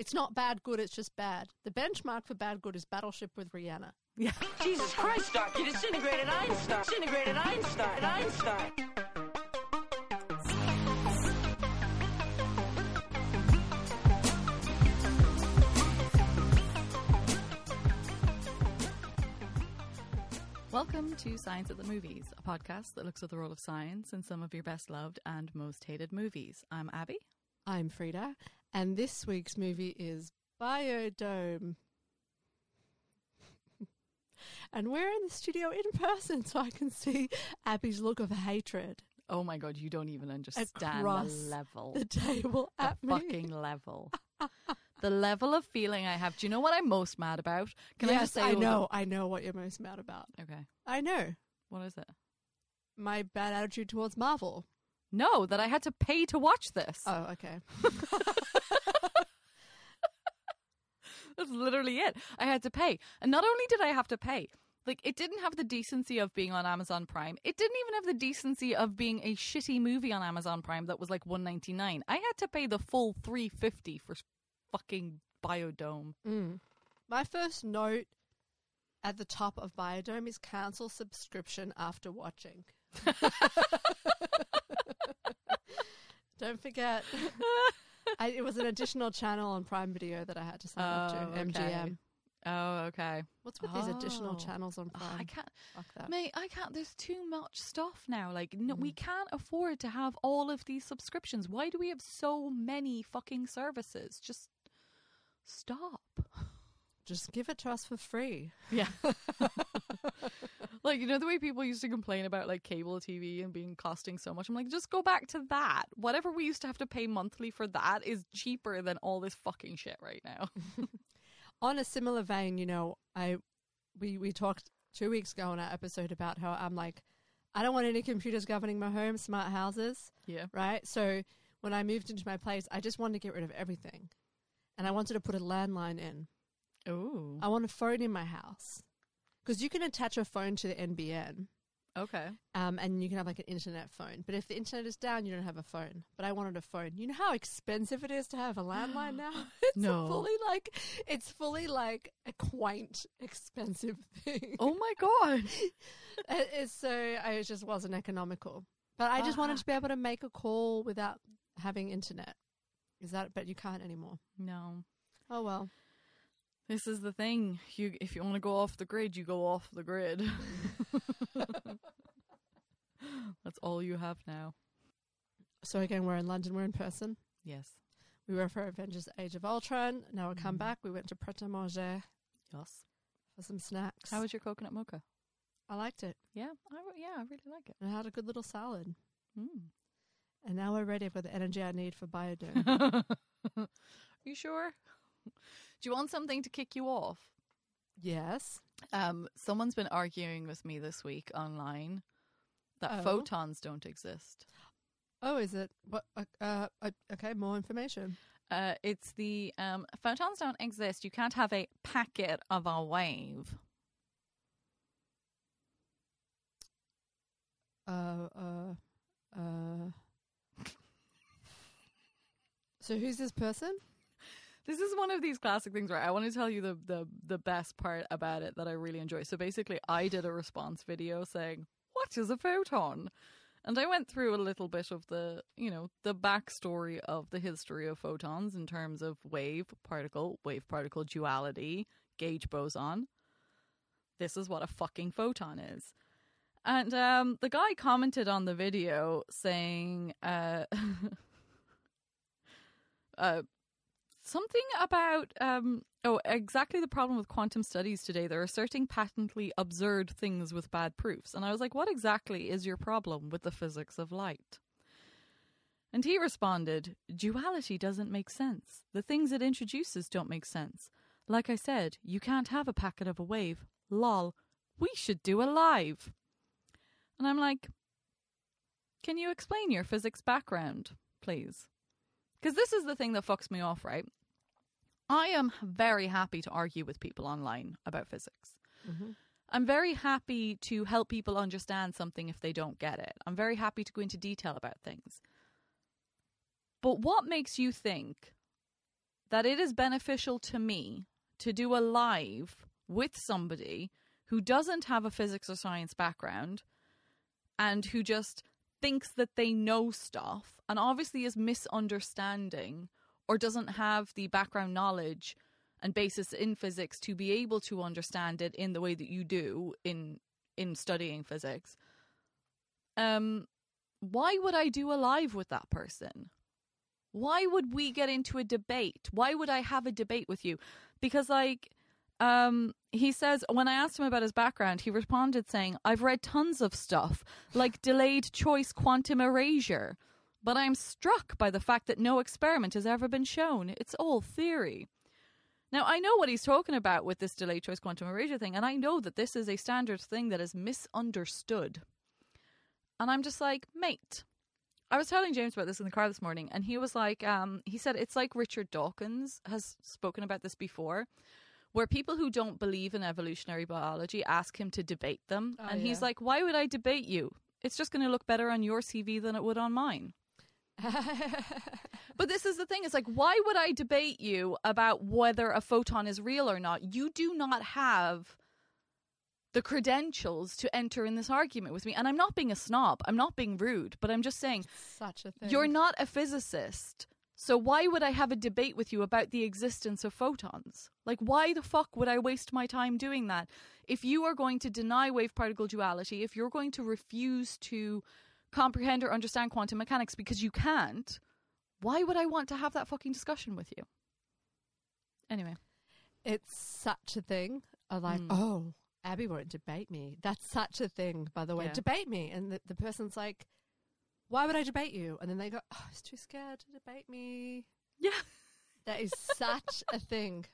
It's not bad good, it's just bad. The benchmark for bad good is Battleship with Rihanna. Yeah. Jesus Christ, Doc, you disintegrated Einstein. Disintegrated Einstein. Einstein. Welcome to Science at the Movies, a podcast that looks at the role of science in some of your best loved and most hated movies. I'm Abby. I'm Frida, and this week's movie is Biodome. and we're in the studio in person so I can see Abby's look of hatred. Oh my god, you don't even understand Across the level. The table the at me. fucking level. the level of feeling I have. Do you know what I'm most mad about? Can yes, I just say I know. I know what you're most mad about. Okay. I know. What is it? My bad attitude towards Marvel. No, that I had to pay to watch this. Oh, okay. That's literally it. I had to pay. And not only did I have to pay, like it didn't have the decency of being on Amazon Prime. It didn't even have the decency of being a shitty movie on Amazon Prime that was like 1.99. I had to pay the full 350 for fucking Biodome. Mm. My first note at the top of Biodome is cancel subscription after watching. Don't forget, I, it was an additional channel on Prime Video that I had to sign up to. Oh, okay. MGM. Oh, okay. What's with these additional Oh. channels on Oh, Prime? I can't Fuck that. Mate, I can't. There's too much stuff now. Like, no, Mm. we can't afford to have all of these subscriptions. Why do we have so many fucking services? Just stop. Just give it to us for free. Yeah. like, you know, the way people used to complain about like cable TV and being costing so much? I'm like, just go back to that. Whatever we used to have to pay monthly for that is cheaper than all this fucking shit right now. On a similar vein, you know, I we we talked two weeks ago on our episode about how I'm like, I don't want any computers governing my home, smart houses. yeah. right? So when I moved into my place, I just wanted to get rid of everything. And I wanted to put a landline in. Oh. I want a phone in my house. Because you can attach a phone to the NBN Okay. um, and you can have like an internet phone. But if the internet is down, you don't have a phone. But I wanted a phone. You know how expensive it is to have a landline now? It's No. fully like, it's fully like a quaint, expensive thing. Oh my god. It- it's so, I just wasn't economical. But I just wanted Ah. to be able to make a call without having internet. Is that? But you can't anymore. No. Oh well. This is the thing. You, if you want to go off the grid, you go off the grid. That's all you have now. So again, we're in London. We're in person. Yes. We were for Avengers: Age of Ultron. Now we come Mhm. back. We went to Pret a Manger Yes. for some snacks. How was your coconut mocha? I liked it. Yeah, I, yeah, I really like it. And I had a good little salad. Mm. And now we're ready for the energy I need for Biodome. Are you sure? Do you want something to kick you off? yes. Um, someone's been arguing with me this week online that Oh. photons don't exist. Oh, is it? What? Uh, uh, uh, okay, more information. Uh, it's the um, photons don't exist. You can't have a packet of a wave. Uh, uh, uh. so who's this person? This is one of these classic things where I want to tell you the, the the best part about it that I really enjoy. So basically, I did a response video saying, "What is a photon?" And I went through a little bit of the, you know, the backstory of the history of photons in terms of wave particle, wave particle duality, gauge boson. This is what a fucking photon is. And um, the guy commented on the video saying, uh, uh, something about um oh exactly the problem with quantum studies today. They're asserting patently absurd things with bad proofs. And i was like what exactly is your problem with the physics of light? And he responded duality doesn't make sense. The things it introduces don't make sense. Like i said you can't have a packet of a wave. Lol. We should do a live. And i'm like can you explain your physics background please? Because this is the thing that fucks me off, right? I am very happy to argue with people online about physics. Mm-hmm. I'm very happy to help people understand something if they don't get it. I'm very happy to go into detail about things. But what makes you think that it is beneficial to me to do a live with somebody who doesn't have a physics or science background and who just thinks that they know stuff and obviously is misunderstanding or doesn't have the background knowledge and basis in physics to be able to understand it in the way that you do in in studying physics um why would i do a live with that person? Why would we get into a debate? Why would i have a debate with you? Because like um he says when i asked him about his background he responded saying i've read tons of stuff like delayed choice quantum eraser but i'm struck by the fact that no experiment has ever been shown. It's all theory. Now i know what he's talking about with this delayed choice quantum eraser thing and i know that this is a standard thing that is misunderstood. And i'm just like mate I was telling James about this in the car this morning, and he was like, um, he said it's like Richard Dawkins has spoken about this before, where people who don't believe in evolutionary biology ask him to debate them, Oh, and he's like, "Why would I debate you? It's just going to look better on your CV than it would on mine." But this is the thing: it's like, why would I debate you about whether a photon is real or not? You do not have the credentials to enter in this argument with me, and I'm not being a snob. I'm not being rude, but I'm just saying Such a thing. you're not a physicist. So why would I have a debate with you about the existence of photons? Like why the fuck would I waste my time doing that? If you are going to deny wave particle duality, if you're going to refuse to comprehend or understand quantum mechanics because you can't, why would I want to have that fucking discussion with you? Anyway, It's such a thing. I like, Mm. oh, Abby won't debate me. That's such a thing, by the way. Yeah. Debate me. And the, the person's like, why would I debate you? And then they go, oh, I was too scared to debate me. yeah, That is such a thing.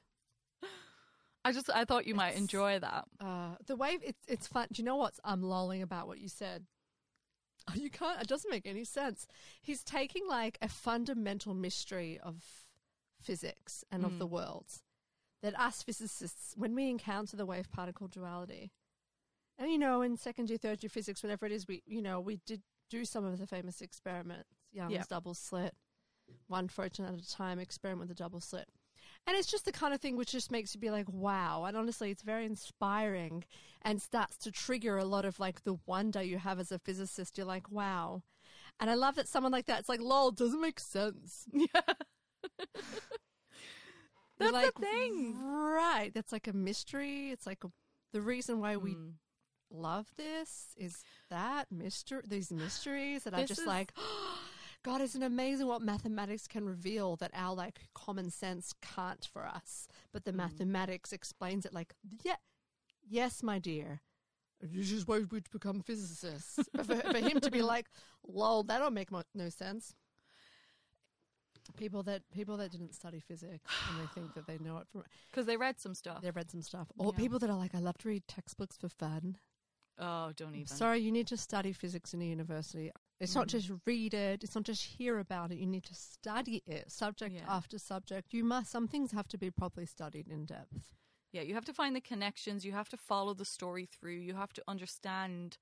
I just I thought you might enjoy that. Uh, the way it's it's fun. Do you know what's I'm lolling about what you said? You can't. It doesn't make any sense. He's taking like a fundamental mystery of physics and of Mm. the world that us physicists, when we encounter the wave particle duality, and you know, in second year, third year physics, whatever it is, we you know we did do some of the famous experiments, Young's Yeah. double slit, one photon at a time experiment with a double slit. And it's just the kind of thing which just makes you be like, wow. And honestly, it's very inspiring and starts to trigger a lot of like the wonder you have as a physicist. You're like, wow. And I love that someone like that, it's like, lol, doesn't make sense. Yeah. That's like, the thing. Right. That's like a mystery. It's like a, the reason why we Mm. love this is that mystery, these mysteries that are This just is- like, God, isn't amazing what mathematics can reveal that our like common sense can't for us, but the Mm. mathematics explains it. Like, yeah, yes, my dear. This is why we'd become physicists. for, for him to be like, lol, that don't make no sense. People that people that didn't study physics and they think that they know it from Because they read some stuff. they've read some stuff. Or Yeah. people that are like, I love to read textbooks for fun. Oh, don't even. Sorry, you need to study physics in a university. It's not Mm. just read it. It's not just hear about it. You need to study it, subject Yeah. after subject. You must. Some things have to be properly studied in depth. Yeah, you have to find the connections. You have to follow the story through. You have to understand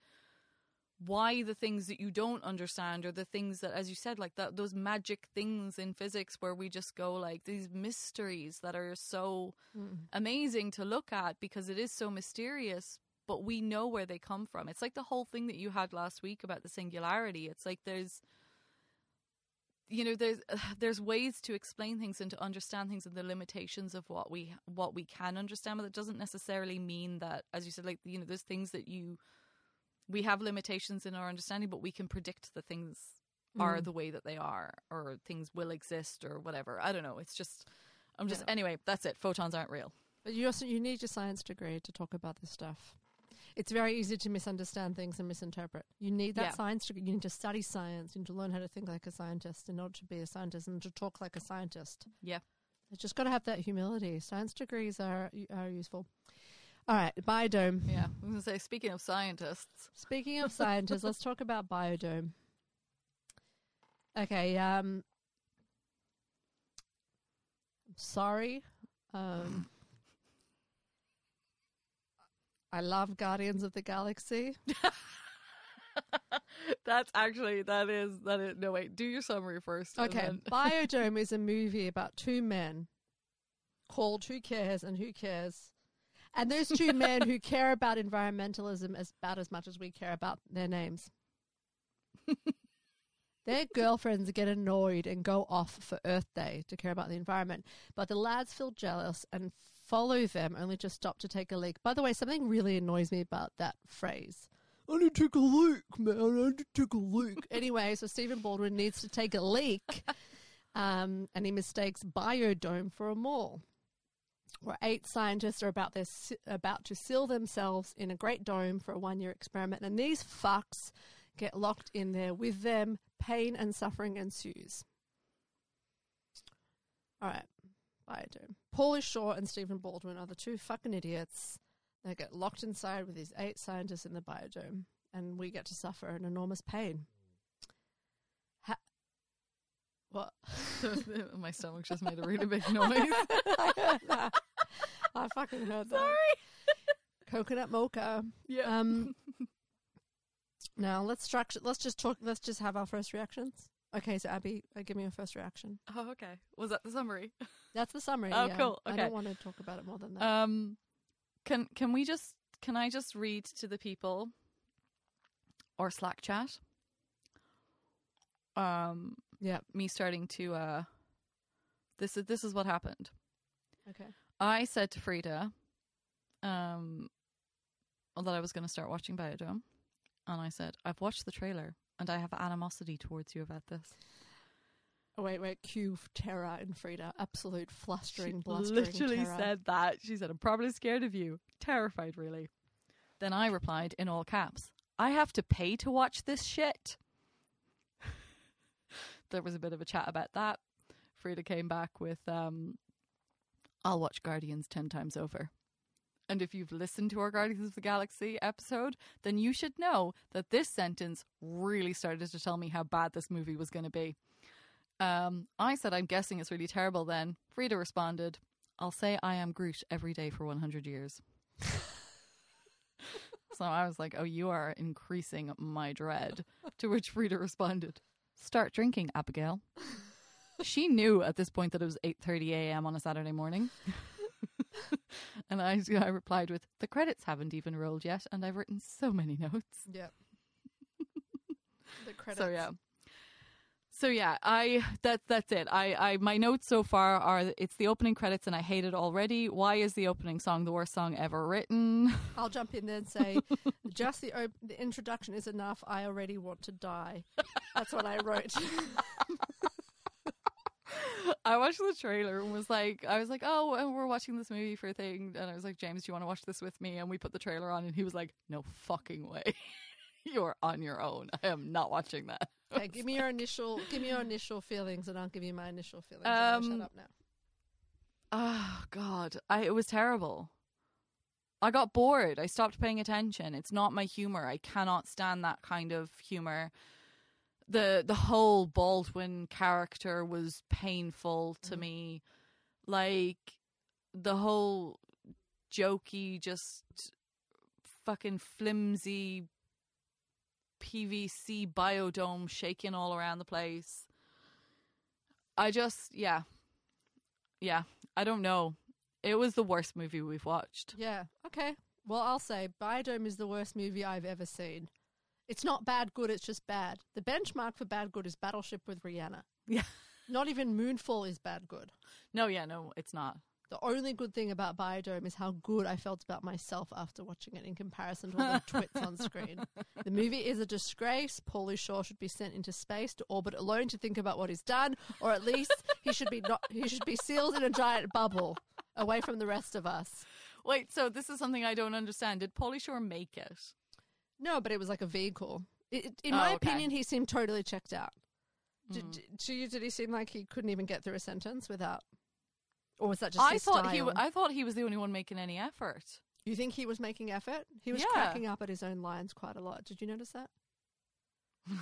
why the things that you don't understand are the things that, as you said, like that those magic things in physics where we just go like these mysteries that are so amazing to look at because it is so mysterious. But we know where they come from. It's like the whole thing that you had last week about the singularity. It's like there's you know there's there's ways to explain things and to understand things and the limitations of what we what we can understand but that doesn't necessarily mean that as you said like you know there's things that you we have limitations in our understanding but we can predict that things are Mm. the way that they are or things will exist or whatever i don't know it's just i'm just Yeah. anyway that's it photons aren't real But you also you need your science degree to talk about this stuff. It's very easy to misunderstand things and misinterpret. You need that Yeah. science degree. You need to study science. You need to learn how to think like a scientist in order to be a scientist and to talk like a scientist. yeah You just got to have that humility. Science degrees are are useful. All right, Biodome. yeah i was gonna say speaking of scientists Speaking of scientists, let's talk about Biodome. Okay, um sorry. Um I love Guardians of the Galaxy. that's actually that is that is no wait do your summary first Okay, then- Biodome is a movie about two men called Who Cares and Who Cares. And those two men who care about environmentalism as about as much as we care about their names. their girlfriends get annoyed and go off for Earth Day to care about the environment. But the lads feel jealous and follow them only to stop to take a leak. By the way, something really annoys me about that phrase. I need to take a leak, man. I need to take a leak. anyway, so Stephen Baldwin needs to take a leak, um, and he mistakes Biodome for a mall. Where eight scientists are about their, about to seal themselves in a great dome for a one-year experiment, and these fucks get locked in there with them. Pain and suffering ensues. All right, Biodome. Pauly Shore and Stephen Baldwin are the two fucking idiots they get locked inside with these eight scientists in the biodome, and we get to suffer an enormous pain. Ha- what? My stomach just made a really big noise. I heard that. I fucking heard that. Sorry. Coconut mocha. Yeah. Um. now let's structure. Let's just talk. Let's just have our first reactions. Okay, so Abby, uh, give me your first reaction. oh, okay. Was that the summary? That's the summary. Oh, yeah. cool, I don't want to talk about it more than that. Um, can can we just can I just read to the people or Slack chat? Um, yeah. me starting to uh, this is this is what happened. Okay. I said to Frida, um, that I was going to start watching Biodome, and I said I've watched the trailer and I have animosity towards you about this. Oh wait, wait. Cue terror in Frida. Absolute flustering, blustering. she blustering literally terror. said that. She said, I'm probably scared of you. Terrified, really. Then I replied in all caps, I have to pay to watch this shit. there was a bit of a chat about that. Frida came back with, um, I'll watch Guardians 10 times over. And if you've listened to our Guardians of the Galaxy episode, then you should know that this sentence really started to tell me how bad this movie was going to be. Um, I said, I'm guessing it's really terrible then. Frida responded, I'll say I am Groot every day for 100 years. so I was like, oh, you are increasing my dread. To which Frida responded, start drinking, Abigail. she knew at this point that it was 8.30 a.m. on a Saturday morning. and I, I replied with, the credits haven't even rolled yet, and I've written so many notes. Yep. the credits. So yeah. So yeah, I that that's it. I, I my notes so far are it's the opening credits and I hate it already. Why is the opening song the worst song ever written? I'll jump in there and say, just the op- the introduction is enough. I already want to die. That's what I wrote. I watched the trailer and was like, I was like, oh, and we're watching this movie for a thing, and I was like, James, do you want to watch this with me? And we put the trailer on, and he was like, no fucking way. You're on your own. I am not watching that. okay, give me your initial, give me your initial feelings, and I'll give you my initial feelings. Um, shut up now. Oh God, I, it was terrible. I got bored. I stopped paying attention. It's not my humor. I cannot stand that kind of humor. The The whole Baldwin character was painful to Mhm. me. Like the whole jokey, just fucking flimsy PVC biodome shaking all around the place. I just, yeah, yeah. I don't know. It was the worst movie we've watched. Yeah. Okay. Well, I'll say Biodome is the worst movie I've ever seen. It's not bad good, it's just bad. The benchmark for bad good is Battleship with Rihanna. Yeah. Not even Moonfall is bad good. No, yeah, no, it's not. The only good thing about Biodome is how good I felt about myself after watching it in comparison to all the twits on screen. The movie is a disgrace. Pauly Shore should be sent into space to orbit alone to think about what he's done, or at least he should be not he should be sealed in a giant bubble away from the rest of us. Wait, so this is something I don't understand. Did Pauly Shore make it? No, but it was like a vehicle. It, it- in Oh, my okay. opinion, he seemed totally checked out. Did, Mm. did- to you, did he seem like he couldn't even get through a sentence without? Or was that just I his thought he. style? W- I thought he was the only one making any effort. You think he was making effort? He was Yeah. cracking up at his own lines quite a lot. Did you notice that?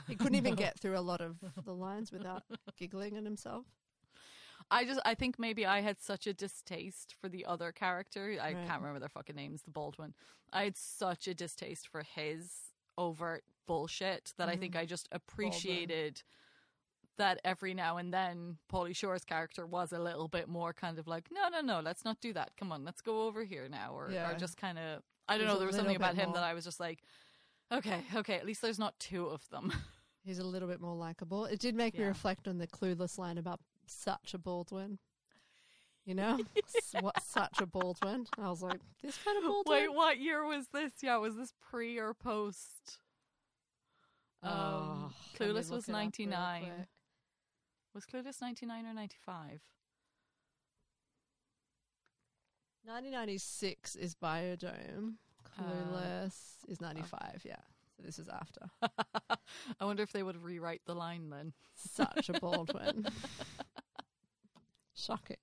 He couldn't even get through a lot of the lines without giggling at himself. I just. I think maybe I had such a distaste for the other character. I Right. can't remember their fucking names. The bald one. I had such a distaste for his overt bullshit that I think. Mm-hmm. I just appreciated that every now and then Pauly Shore's character was a little bit more kind of like, no, no, no, let's not do that. Come on, let's go over here now, or, Yeah. or just kind of. I don't There's know. There was something about him that. I was just like, okay, okay. At least there's not two of them. He's a little bit more likable. It did make me reflect on the clueless line about such a Baldwin. You know, S- what such a Baldwin? I was like, this kind of Baldwin. Wait, what year was this? Yeah, was this pre or post? Um, Oh, Clueless was real 99. Was Clueless 99 or 95? 1996 is Biodome. Uh, Clueless is 95. Yeah, so this is after. I wonder if they would rewrite the line then. Such a Baldwin. Shocking.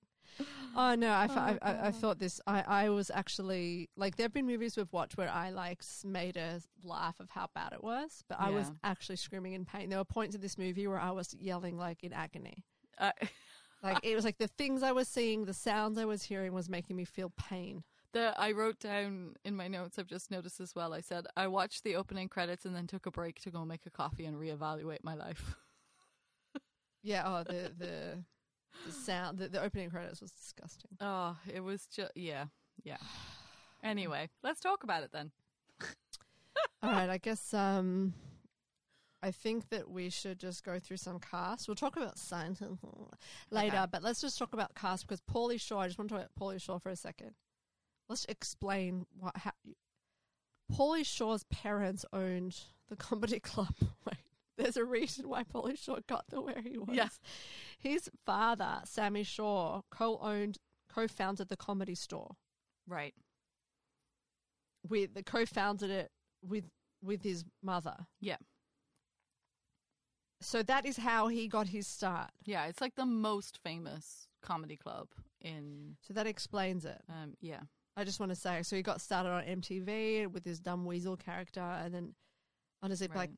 Oh no, I, Oh, I, I, I thought this. I, I was actually like there have been movies we've watched where I like made a laugh of how bad it was, but I was actually screaming in pain. There were points in this movie where I was yelling like in agony. Uh, Like it was like the things I was seeing, the sounds I was hearing was making me feel pain. the I wrote down in my notes. I've just noticed as well. I said I watched the opening credits and then took a break to go make a coffee and reevaluate my life. Yeah. Oh, the the the sound. The, the opening credits was disgusting. Oh, it was just yeah, yeah. Anyway, let's talk about it then. All right, I guess um I think that we should just go through some cast. We'll talk about science later, Okay. but let's just talk about cast because Pauly Shore. I just want to talk about Pauly Shore for a second. Let's explain what how, Pauly Shore's parents owned the comedy club. Wait, there's a reason why Pauly Shore got to where he was. Yes. his father, Sammy Shore, co-owned, co-founded the comedy store. Right. With the co-founded it with with his mother. Yeah. So that is how he got his start. Yeah, it's like the most famous comedy club in So that explains it. um yeah. I just want to say, so he got started on MTV with his dumb weasel character, and then honestly, like, Right.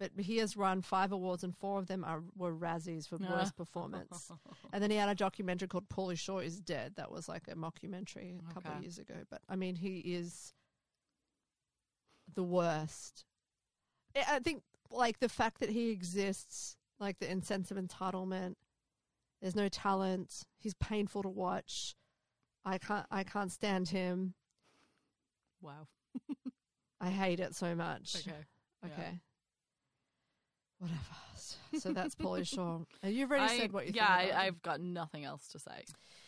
But he has run five awards, and four of them are were Razzies for Ah. worst performance. and then he had a documentary called Pauly Shore is Dead. That was like a mockumentary a couple of years ago. But I mean, he is the worst. I think like the fact that he exists, like the sense of entitlement. There's no talent. He's painful to watch. I can't. I can't stand him. Wow. I hate it so much. Okay. yeah. Whatever. So that's Pauly Shore. And you've already I- said what you yeah, think. him. I've got nothing else to say.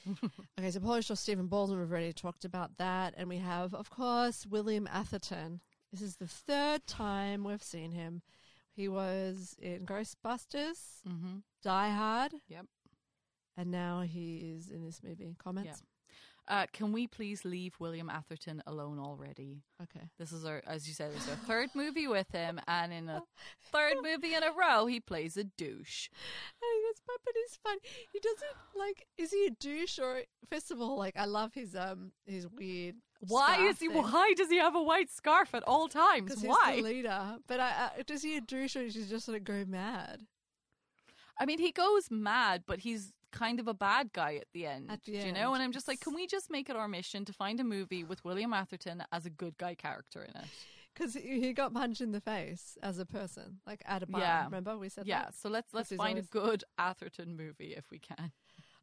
Okay, so Pauly Shore, Stephen Baldwin, we've already talked about that. And we have, of course, William Atherton. This is the third time we've seen him. He was in Ghostbusters, Mm-hmm. Die Hard. Yep. And now he is in this movie. Comments? Uh, can we please leave William Atherton alone already? Okay. This is our, as you said, it's our third movie with him, and in a third movie in a row, he plays a douche. I guess, but it's fun. He doesn't like. Is he a douche or? First of all, like I love his um his weird. Why is he? thing. Why does he have a white scarf at all times? Because he's Why? the leader. But I, uh, does he a douche or does he just sort of go mad? I mean, he goes mad, but he's kind of a bad guy at the end. At the do you know? And I'm just like, can we just make it our mission to find a movie with William Atherton as a good guy character in it? Because he he got punched in the face as a person, like at a bar. Yeah. Remember we said Yeah. that. So let's let's find always- a good Atherton movie if we can.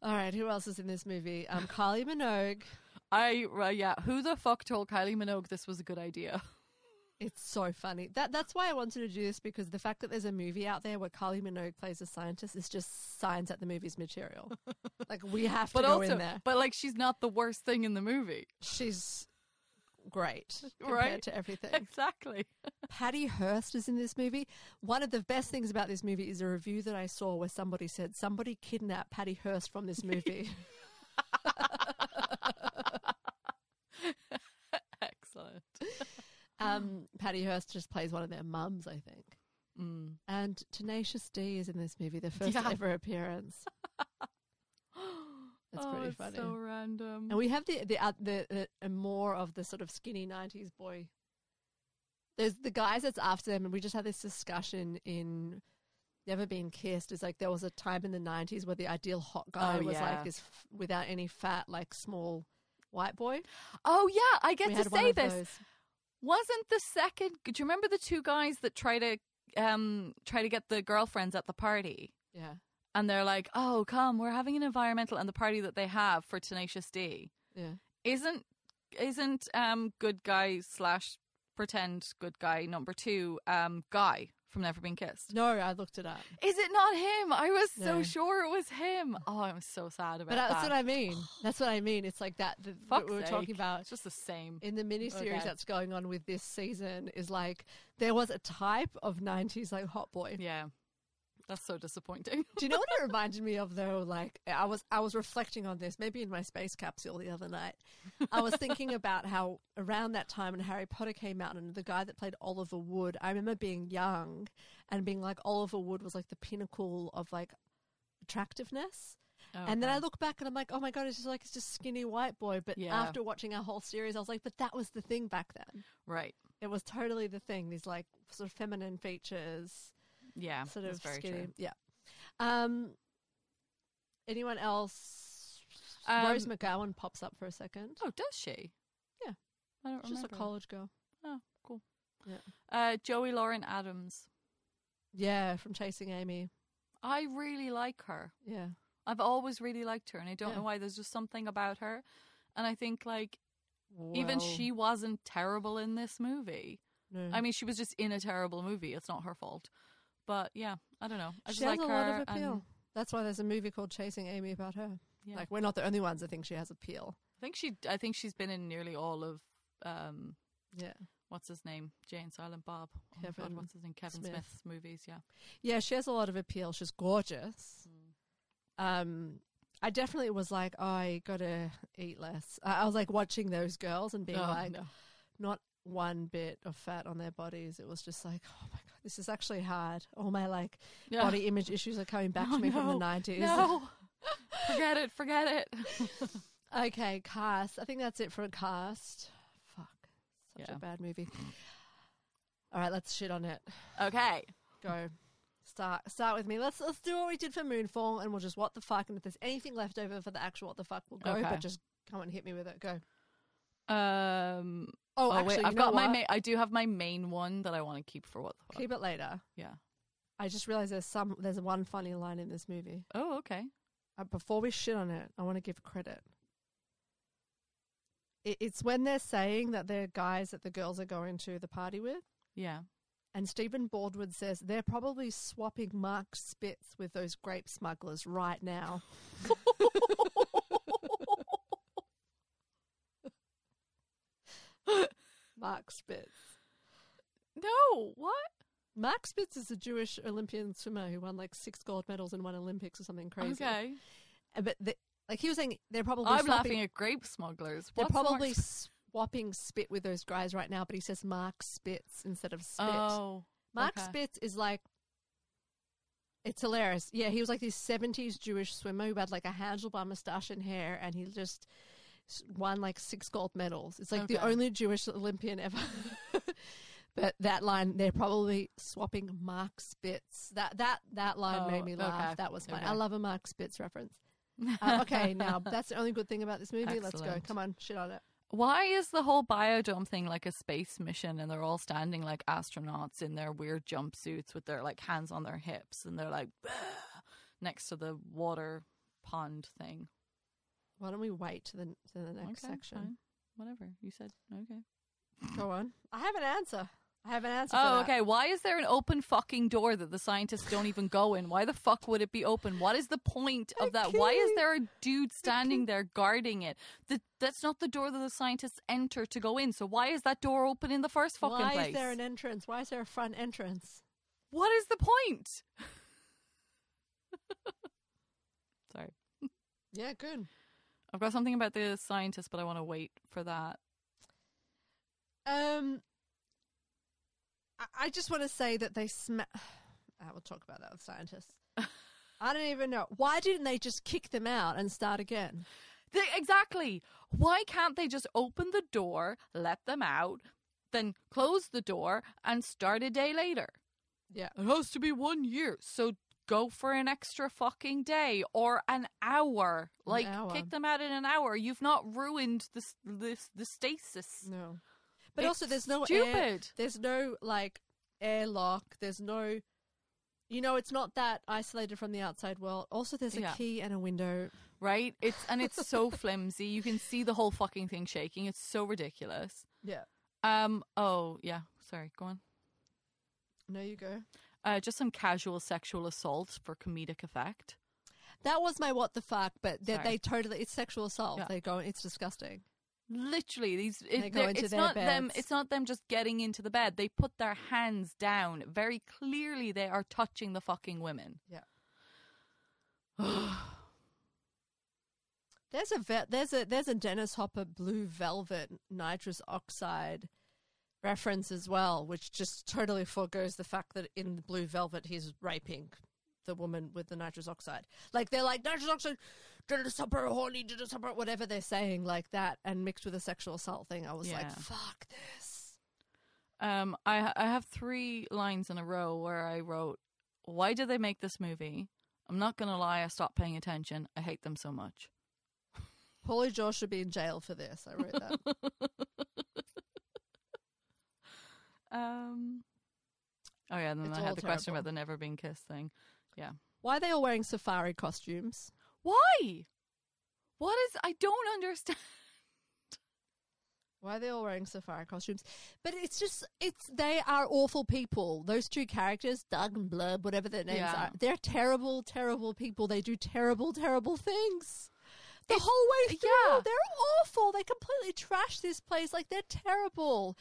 All right, who else is in this movie? Um, Kylie Minogue. I uh, yeah. Who the fuck told Kylie Minogue this was a good idea? It's so funny. That that's why I wanted to do this because the fact that there's a movie out there where Kylie Minogue plays a scientist is just signs at the movie's material. like we have to But go also, in there. but like, she's not the worst thing in the movie. She's great compared Right. to everything. Exactly. Patty Hearst is in this movie. One of the best things about this movie is a review that I saw where somebody said somebody kidnapped Patty Hearst from this movie. Excellent. Um, Patty Hearst just plays one of their mums, I think. Mm. And Tenacious D is in this movie, their first Yeah. ever appearance. That's oh, pretty it's funny. So random. And we have the the uh, the, the uh, more of the sort of skinny '90s boy. There's the guys that's after them, and we just had this discussion in Never Been Kissed. Is like there was a time in the '90s where the ideal hot guy Oh, was yeah. like this f- without any fat, like small white boy. oh yeah, I get we to had one say of this. those. Wasn't the second? Do you remember the two guys that try to um try to get the girlfriends at the party? Yeah, and they're like, "Oh, come, we're having an environmental," and the party that they have for Tenacious D Yeah. isn't isn't um good guy slash pretend good guy number two um guy from Never Been Kissed. No, I looked it up. Is it not him? I was so No. sure it was him. Oh, I'm so sad about But that. that's what I mean. That's what I mean. It's like that. The, what Fuck's we were sake. talking about It's just the same. in the miniseries Okay. that's going on with this season is like there was a type of 90s like hot boy. Yeah, that's so disappointing. Do you know what it reminded me of though? Like I was I was reflecting on this maybe in my space capsule the other night. I was thinking about how around that time when Harry Potter came out and the guy that played Oliver Wood, I remember being young and being like Oliver Wood was like the pinnacle of like attractiveness. And then I look back and I'm like, oh my god, it's just like it's just skinny white boy. But Yeah. after watching our whole series, I was like, but that was the thing back then. right. It was totally the thing. These like sort of feminine features, Yeah, sort of very skinny. true. Yeah. Um. Anyone else? Um, Rose McGowan pops up for a second. Oh, does she? Yeah. I don't She's remember. Just a college girl. Oh, cool. Yeah. Uh, Joey Lauren Adams. Yeah, from Chasing Amy. I really like her. Yeah. I've always really liked her, and I don't Yeah. know why. There's just something about her, and I think like even she wasn't terrible in this movie. no. I mean, she was just in a terrible movie. It's not her fault. But yeah, I don't know. I just she has like a lot of appeal. That's why there's a movie called Chasing Amy about her. yeah. Like we're not the only ones that think she has appeal. I think she. I think she's been in nearly all of. Um, Yeah. what's his name? Jane Silent Bob. Oh my God, Kevin what's his name? Kevin Smith. Smith's movies. Yeah. Yeah, she has a lot of appeal. She's gorgeous. Um, I definitely was like, oh, I gotta eat less. I, I was like watching those girls and being Oh, like, no. not one bit of fat on their bodies. It was just like, oh my god, this is actually hard. All my like Yeah. body image issues are coming back Oh, to me from the nineties. No. forget it. Forget it. Okay, cast. I think that's it for a cast. Fuck, such Yeah. a bad movie. All right, let's shit on it. okay. Go. Start start with me. Let's let's do what we did for Moonfall, and we'll just what the fuck. And if there's anything left over for the actual what the fuck, we'll go. Okay. But just come and hit me with it. Go. Um. Oh, Oh, actually, wait. I've got my. what? Ma- I do have my main one that I want to keep for what the fuck. Keep it later. Yeah. I just realized there's some there's one funny line in this movie. Oh, okay. Uh, before we shit on it, I want to give credit. It, it's when they're saying that they're guys that the girls are going to the party with, Yeah. and Stephen Baldwin says they're probably swapping Mark Spitz with those grape smugglers right now. Mark Spitz. no. What? Mark Spitz is a Jewish Olympian swimmer who won like six gold medals in one Olympics or something crazy. Okay. Uh, But the, like he was saying, they're probably I'm swapping, laughing at grape smugglers. they're What's the probably next- swapping spit with those guys right now. But he says Mark Spitz instead of spit. Oh. Mark okay. Spitz is like. It's hilarious. Yeah, he was like this 70s Jewish swimmer who had like a handlebar mustache and hair, and he just won like six gold medals. It's like the only Jewish Olympian ever. but that line, they're probably swapping Mark Spitz. That that that line Oh, made me laugh. okay. That was fun. I love a Mark Spitz reference. Uh, okay, now that's the only good thing about this movie. Let's go. Excellent. Come on, shit on it. Why is the whole biodome thing like a space mission and they're all standing like astronauts in their weird jumpsuits with their like hands on their hips and they're like next to the water pond thing? Why don't we wait to the to the next okay, section? fine. Whatever. You said okay. Go on. I have an answer. I have an answer. Oh, okay. Why is there an open fucking door that the scientists don't even go in? Why the fuck would it be open? What is the point of that? Why is there a dude standing there guarding it? The, that's not the door that the scientists enter to go in. So why is that door open in the first fucking Why place? is there an entrance? Why is there a front entrance? What is the point? Sorry. Yeah, good. I've got something about the scientists, but I want to wait for that. Um, I, I just want to say that they sma- I will talk about that with scientists. I don't even know why didn't they just kick them out and start again? They, exactly. Why can't they just open the door, let them out, then close the door and start a day later? Yeah. It has to be one year. So go for an extra fucking day or an hour. An Like hour. kick them out in an hour. You've not ruined the this the stasis. No, but It's also there's no air, stupid. there's no like airlock. There's no You know, it's not that isolated from the outside world. Also, there's a Yeah. key and a window. right? It's and it's so flimsy. You can see the whole fucking thing shaking. It's so ridiculous. Yeah. Um. Oh yeah. Sorry. Go on. No, you go. Uh, just some casual sexual assault for comedic effect. That was my what the fuck, but they, Sorry. they totally it's sexual assault. Yeah. They go, it's disgusting. Literally, these it, go into it's their not them. beds. It's not them just getting into the bed. They put their hands down. Very clearly, they are touching the fucking women. Yeah. There's a ve- there's a there's a Dennis Hopper blue velvet nitrous oxide reference as well, which just totally foregoes the fact that in blue velvet he's raping the woman with the nitrous oxide. Like they're like nitrous oxide, Dennis Hopper horny, Dennis Hopper, whatever they're saying like that, and mixed with a sexual assault thing. I was like, fuck this. Um, I I have three lines in a row where I wrote, "Why did they make this movie?" I'm not gonna lie, I stopped paying attention. I hate them so much. Paulie George should be in jail for this. I wrote that. Um. Oh yeah, and then It's I had the question about the never been kissed thing. Yeah. Why are they all wearing safari costumes? Why? What is? I don't understand. Why are they all wearing safari costumes? But it's just, it's, they are awful people. Those two characters, Doug and Blurb, whatever their names Yeah. are, they're terrible, terrible people. They do terrible, terrible things. The It's- whole way through, yeah. they're awful. They completely trash this place. Like, they're terrible.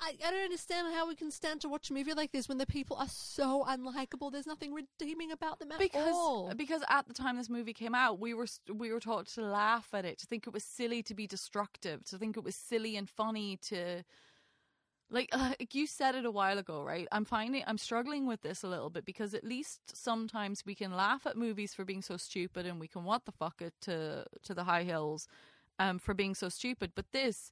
I, I don't understand how we can stand to watch a movie like this when the people are so unlikable. There's nothing redeeming about them at because all. because at the time this movie came out, we were we were taught to laugh at it, to think it was silly to be destructive, to think it was silly and funny to like, uh, like you said it a while ago, right? I'm finding I'm struggling with this a little bit because at least sometimes we can laugh at movies for being so stupid, and we can what the fuck it to to the high hills um, for being so stupid. But this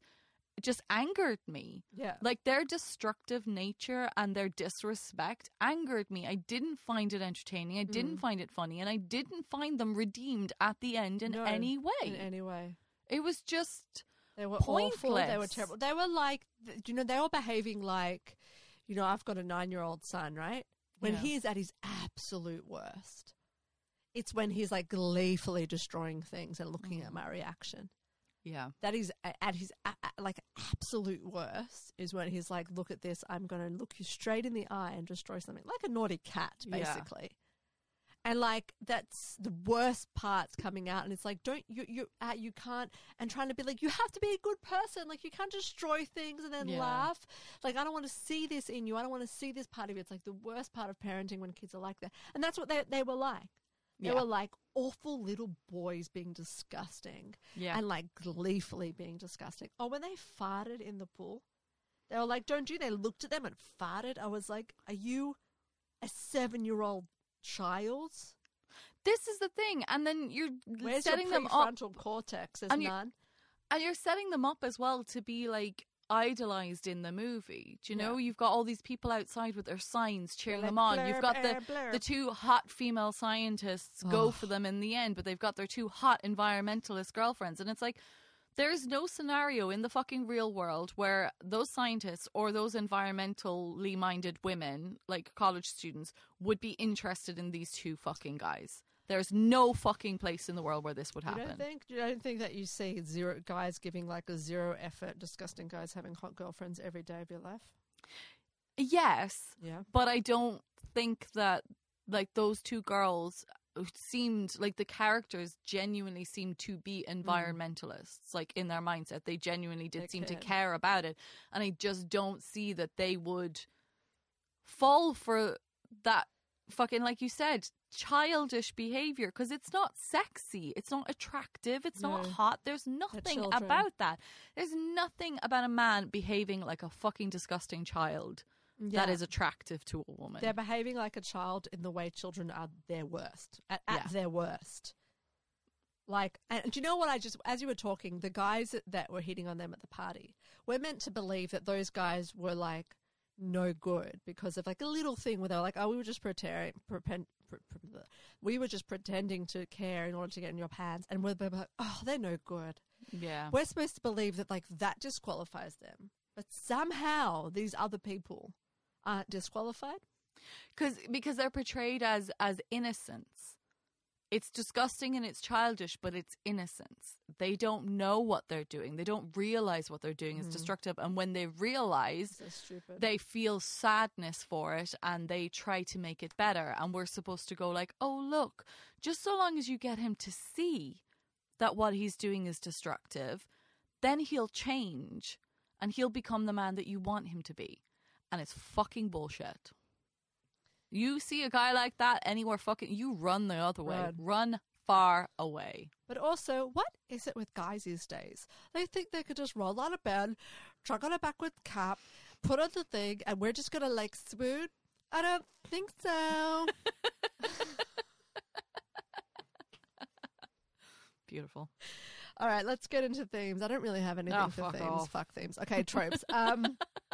just angered me. yeah. Like their destructive nature and their disrespect angered me. I didn't find it entertaining. I didn't find it funny, and I didn't find them redeemed at the end in No, any way. In any way. it was just They were awful. They were terrible. They were like, you know, they were behaving like, you know, I've got a nine-year-old son, right? When Yeah. he is at his absolute worst, it's when he's like gleefully destroying things and looking Mm. at my reaction. yeah. That is at his like absolute worst is when he's like, "Look at this! I'm going to look you straight in the eye and destroy something like a naughty cat, basically." And like that's the worst parts coming out, and it's like, don't you you uh, you can't and trying to be like you have to be a good person, like you can't destroy things and then Yeah. laugh. Like I don't want to see this in you. I don't want to see this part of you. It's like the worst part of parenting when kids are like that, and that's what they they were like. They Yeah. were like awful little boys being disgusting Yeah. and like gleefully being disgusting. Oh, when they farted in the pool, they were like, "Don't you?" They looked at them and farted. I was like, "Are you a seven-year-old child? this is the thing, and then you're Where's setting your them up, prefrontal cortex? There's And you- none." and you're setting them up as well to be like idolized in the movie. Do you know? You've got all these people outside with their signs cheering like, them on. You've "Blurb, got the blurb." the two hot female scientists go for them in the end, but they've got their two hot environmentalist girlfriends, and it's like. There's no scenario in the fucking real world where those scientists or those environmentally minded women, like college students, would be interested in these two fucking guys. There's no fucking place in the world where this would You happen. don't think? You don't think that you see zero guys giving like a zero effort, disgusting guys having hot girlfriends every day of your life? yes, Yeah. but I don't think that like those two girls seemed like the characters genuinely seemed to be environmentalists like in their mindset. They genuinely did They seem to care about it. And i just don't see that they would fall for that fucking like you said childish behavior because it's not sexy. It's not attractive. It's not hot. There's nothing about that. There's nothing about a man behaving like a fucking disgusting child that Yeah. is attractive to a woman. They're behaving like a child in the way children are their worst, at, at Yeah. their worst. Like, and do you know what I just, as you were talking, the guys that, that were hitting on them at the party, we're meant to believe that those guys were like no good because of like a little thing where they were like, oh, we were just pretending, pretend, pre- pre- we were just pretending to care in order to get in your pants. And we're like, oh, they're no good. yeah. We're supposed to believe that like that disqualifies them. But somehow these other people aren't disqualified. Cause, because they're portrayed as as innocents. It's disgusting and it's childish, but it's innocence. They don't know what they're doing. They don't realize what they're doing is mm-hmm. destructive. And when they realize, So they feel sadness for it and they try to make it better. And we're supposed to go like, oh look, just so long as you get him to see that what he's doing is destructive, then he'll change and he'll become the man that you want him to be. And it's fucking bullshit. You see a guy like that anywhere fucking you run the other way. Run. Run far away. But also, what is it with guys these days? They think they could just roll out of bed, truck on a backward cap, put on the thing, and we're just gonna like swoon. I don't think so. Beautiful. All right, let's get into themes. I don't really have anything Oh, for themes. off. Fuck themes. Okay, tropes. Um,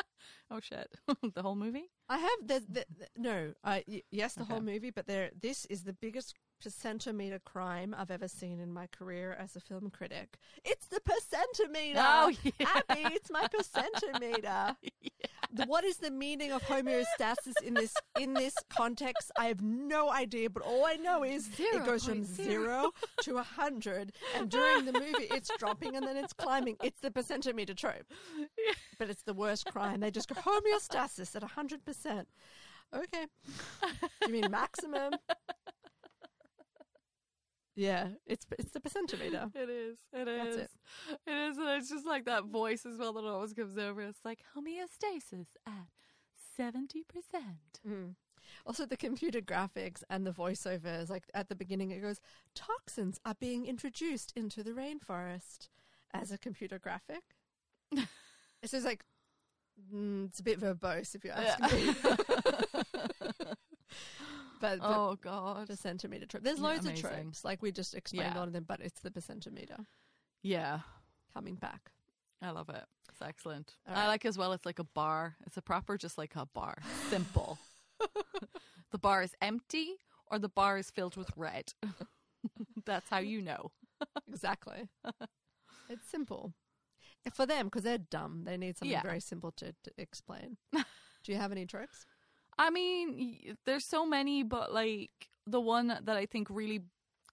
Oh shit. the whole movie? I have there's the, the, no. Uh, y- yes, the whole movie, but there. This is the biggest percentimeter crime I've ever seen in my career as a film critic. It's the percentimeter. Oh, yeah. Abby, it's my percentimeter. What is the meaning of homeostasis in this in this context? I have no idea, but all I know is zero it goes from 0.0. zero to a hundred, and during the movie it's dropping and then it's climbing. It's the percentimeter trope, but it's the worst crime. They just go homeostasis at a hundred percent. Okay, you mean maximum? Yeah, it's it's the percentimeter. It is. It is. That's it. It is. And it's just like that voice as well that always comes over. It's like homeostasis at 70%. Mm. Also, the computer graphics and the voiceovers, like at the beginning, it goes, toxins are being introduced into the rainforest as a computer graphic. it says, like, mm, it's a bit verbose if you ask asking me. but, but Oh, God. the centimeter trope. There's Yeah, loads amazing. of tropes, like we just explained Yeah. on them, but it's the percentimeter Yeah. coming back. I love it. It's excellent. All I like as well, it's like a bar. It's a proper, just like a bar. Simple. the bar is empty or the bar is filled with red. That's how you know. Exactly. it's simple. For them, because they're dumb, they need something Yeah. very simple to, to explain. Do you have any tropes? I mean, there's so many, but like the one that I think really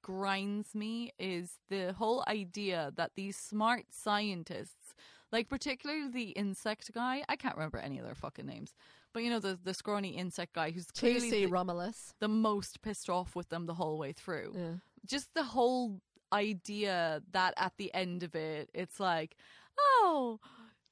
grinds me is the whole idea that these smart scientists, like particularly the insect guy, I can't remember any of their fucking names, but you know the the scrawny insect guy who's clearly the, Romulus. the most pissed off with them the whole way through. Yeah. Just the whole idea that at the end of it, it's like, oh.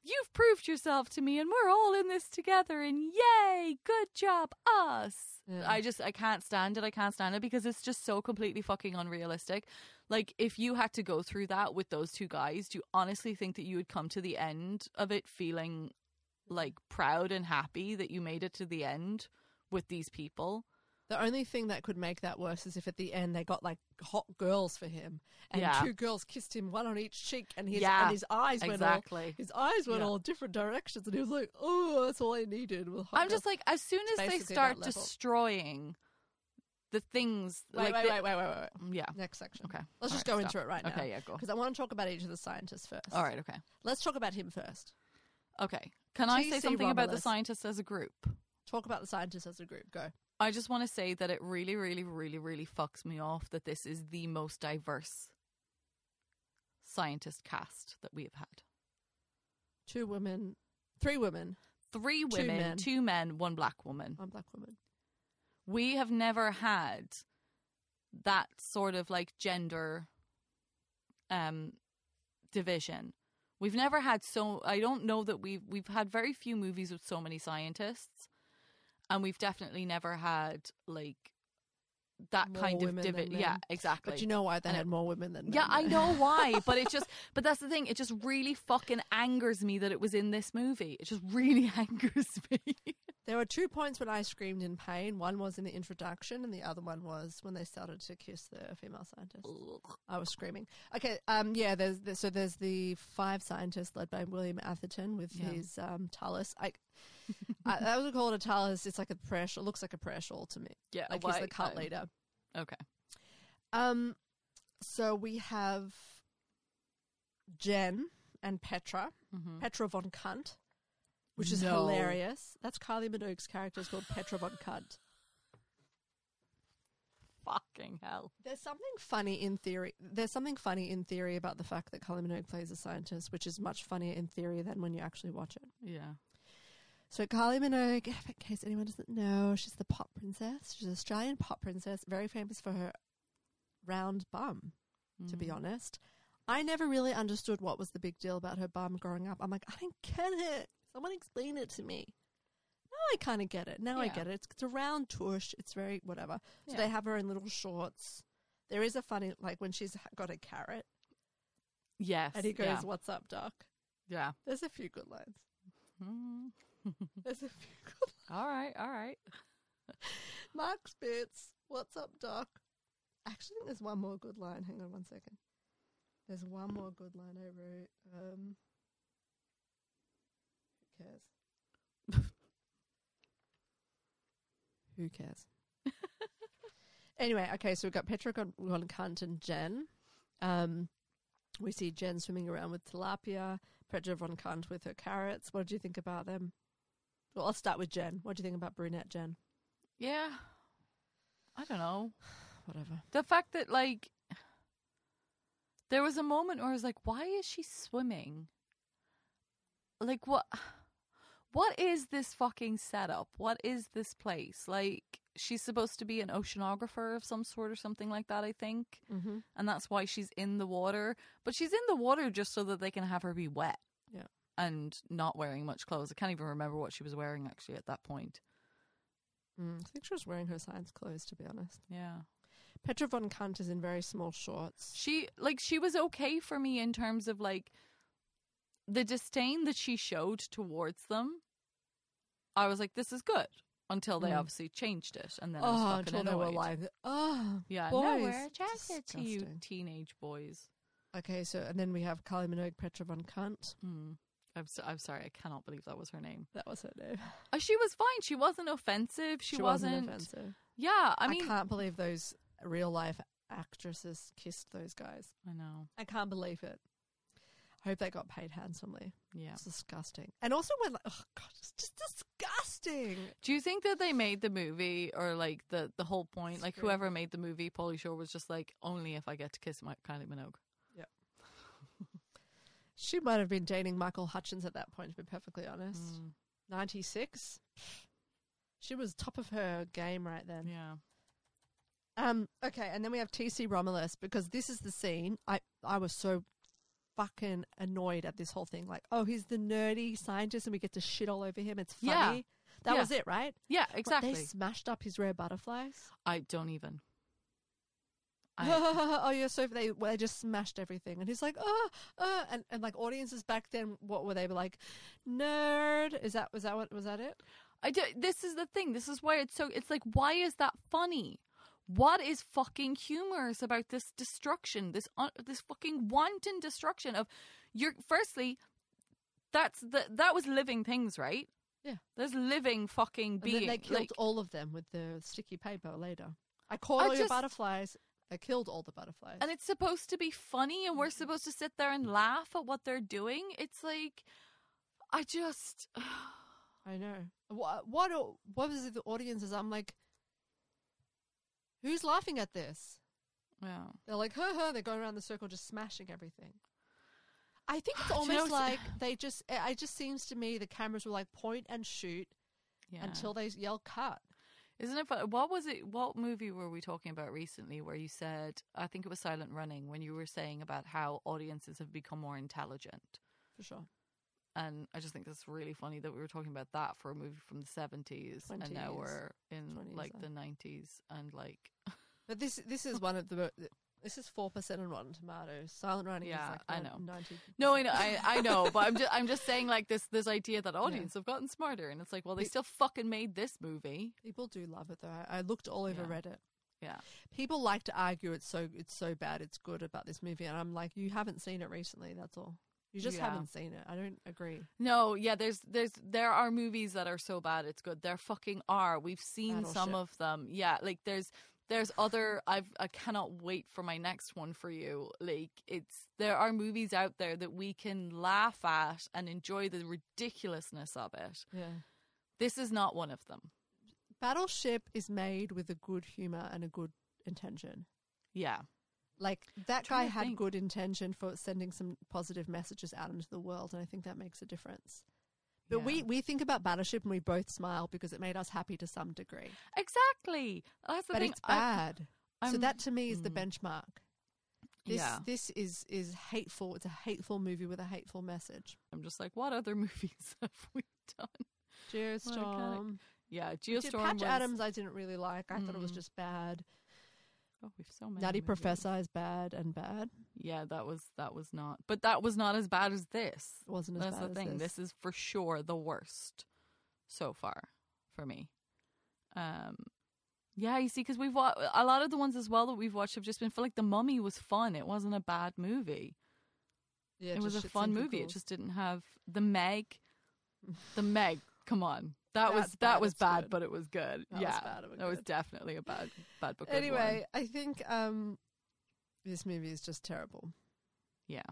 You've proved yourself to me, and we're all in this together. And yay, good job, us! Yeah. I just I can't stand it. I can't stand it because it's just so completely fucking unrealistic. Like if you had to go through that with those two guys, do you honestly think that you would come to the end of it feeling like proud and happy that you made it to the end with these people? The only thing that could make that worse is if at the end they got like hot girls for him, and Yeah. two girls kissed him, one on each cheek, and his Yeah, and his eyes went all his eyes went Yeah. all different directions, and he was like, "Oh, that's all I needed." With I'm just like as soon as they start destroying the things wait, like wait, the- wait, wait, wait, wait, wait. yeah. Next section. Okay. let's All just right, go stop. into it right now. Okay, yeah, go. Because I want to talk about each of the scientists first. All right, okay. let's talk about him first. Okay. Can I say T.C. something about the scientists as a group? Talk about the scientists as a group. Go. I just want to say that it really, really, really, really fucks me off that this is the most diverse scientist cast that we have had. Two women, three women, Three Two women, men. two men, one black woman. one black woman. We have never had that sort of like gender um division. We've never had so I don't know that we've we've had very few movies with so many scientists and we've definitely never had like that More kind of division. Yeah, exactly. But you know why they And had it- more women than men? Yeah, I know why, but it just but that's the thing, it just really fucking angers me that it was in this movie. It just really angers me. There were two points when I screamed in pain. One was in the introduction, and the other one was when they started to kiss the female scientist. I was screaming. Okay, um, yeah. There's, there's so there's the five scientists led by William Atherton with Yeah. his um, talus. I, I that was called a talus. It's like a prayer. shawl. It looks like a prayer shawl to me. Yeah, Like he's the cult guy. leader. Okay. Um, so we have Jen and Petra, Mhm. Petra von Kunt, which is No. hilarious. That's Kylie Minogue's character is called Petra von Kunt. Fucking hell. There's something funny in theory. There's something funny in theory about the fact that Kylie Minogue plays a scientist, which is much funnier in theory than when you actually watch it. Yeah. So Kylie Minogue, in case anyone doesn't know, she's the pop princess. She's an Australian pop princess, very famous for her round bum. To be Mm. honest, I never really understood what was the big deal about her bum growing up. I'm like, I don't get it. Someone explain it to me. Now I kind of get it. Now I get it. It's, it's a round tush. It's very whatever. So Yeah. they have her in little shorts. There is a funny like when she's got a carrot Yes. and he goes, yeah. "What's up, Doc?" yeah. There's a few good lines. Mm. There's a few good. All right. All right. Mark Spitz, what's up, Doc? I actually think there's one more good line. Hang on one second. There's one more good line I wrote. Um, who cares? who cares? anyway, okay, so we've got Petra Gon Von Kant and Jen. Um, we see Jen swimming around with tilapia, Petra Von Kant with her carrots. What do you think about them? Well, I'll start with Jen. What do you think about brunette Jen? Yeah. I don't know. Whatever. The fact that like there was a moment where I was like, why is she swimming? Like what what is this fucking setup? What is this place? Like she's supposed to be an oceanographer of some sort or something like that, I think. Mm-hmm. And that's why she's in the water. But she's in the water just so that they can have her be wet. Yeah. And not wearing much clothes. I can't even remember what she was wearing actually at that point. Mm, I think she was wearing her science clothes, to be honest. Yeah. Petra von Kant is in very small shorts. she like she was okay for me in terms of like the disdain that she showed towards them i was like this is good until they Mm. obviously changed it and then I was Oh, fucking until they were like, oh, yeah boys. no we're attracted to you teenage boys Okay, so and then we have Kylie Minogue, Petra von Kant. mm. I'm, so, I'm sorry i cannot believe that was her name That was her name. uh, she was fine she wasn't offensive she, wasn't, offensive. yeah i mean, I, can't believe those real life actresses kissed those guys. I know I can't believe it. I hope they got paid handsomely. yeah It's disgusting. And also when like, oh god, it's just disgusting. do you think that they made the movie or like the the whole point like whoever made the movie Pauly Shore was just like only if I get to kiss my Kylie Minogue She might have been dating Michael Hutchence at that point, to be perfectly honest. Mm, 96. She was top of her game right then. yeah Um, okay, and then we have TC Romulus because this is the scene. I I was so fucking annoyed at this whole thing. Like, oh, he's the nerdy scientist, and we get to shit all over him. It's Yeah. funny. That Yeah. was it, right? Yeah, What, exactly. they smashed up his rare butterflies. I don't even. I, oh yeah, so they well, they just smashed everything, and he's like, oh, uh, and and like audiences back then, what were they like? Nerd? Is that was that what was that it? I do, this is the thing. This is why it's so. It's like, why is that funny? What is fucking humorous about this destruction? This un, this fucking wanton destruction of your. Firstly, that's the that was living things, right? Yeah. there's living fucking beings. then they killed like, all of them with the sticky paper later. I caught I all your butterflies. I killed all the butterflies. and it's supposed to be funny, and we're mm-hmm. supposed to sit there and laugh at what they're doing. It's like, I just. I know. What what what was it, the Is I'm like, who's laughing at this? Yeah. They're like, ha ha. They're going around the circle, just smashing everything. I think it's Do you know almost like they just. It it just seems to me the cameras were like point and shoot Yeah. until they yell cut. Isn't it? fun- What was it? What movie were we talking about recently? Where you said, I think it was Silent Running, when you were saying about how audiences have become more intelligent, For sure. and I just think that's really funny that we were talking about that for a movie from the seventies, and now we're in 20 like the nineties, and like, But this this is one of the. This is four percent on Rotten Tomatoes. Silent Running Yeah, is like I know. 90. no, I know, I, I know, but I'm just, I'm just saying like this, this idea that audience have gotten smarter, and it's like, well, they still fucking made this movie, People do love it though. I, I looked all over Yeah. Reddit. yeah. People like to argue it's so it's so bad it's good about this movie, and I'm like, you haven't seen it recently. That's all. You just Yeah. haven't seen it. I don't agree. No, yeah, there's there's there are movies that are so bad it's good. There fucking are. We've seen some of them. Yeah, like there's there's other I've I cannot wait for my next one for you. Like it's there are movies out there that we can laugh at and enjoy the ridiculousness of it. Yeah. This is not one of them. Battleship is made with a good humor and a good intention. Yeah. Like that guy had think. good intention for sending some positive messages out into the world, and I think that makes a difference. But we Yeah. we think about Battleship and we both smile because it made us happy to some degree. Exactly. That's the but thing. it's bad. so I'm- that to me is the mm. benchmark. This yeah. this is is hateful. It's a hateful movie with a hateful message. I'm just like, what other movies have we done? Geostorm. Yeah, Geostorm Patch was. Adams I didn't really like. I thought it was Mm. just bad. Oh, we've so many. Nutty movies. Professor is bad and bad. Yeah, that was that was not. But that was not as bad as this. It wasn't as That's bad the as thing. this. This. is for sure the worst so far for me. Um, yeah, you see, because we've watched a lot of the ones as well that we've watched have just been for like the Mummy was fun. It wasn't a bad movie. Yeah, it was a fun movie. It just didn't have the Meg. The Meg. Come on, that was that bad, was bad, good. but it was good. That was yeah, bad, it was that was definitely a bad bad but good one. Anyway, I think um, this movie is just terrible. yeah,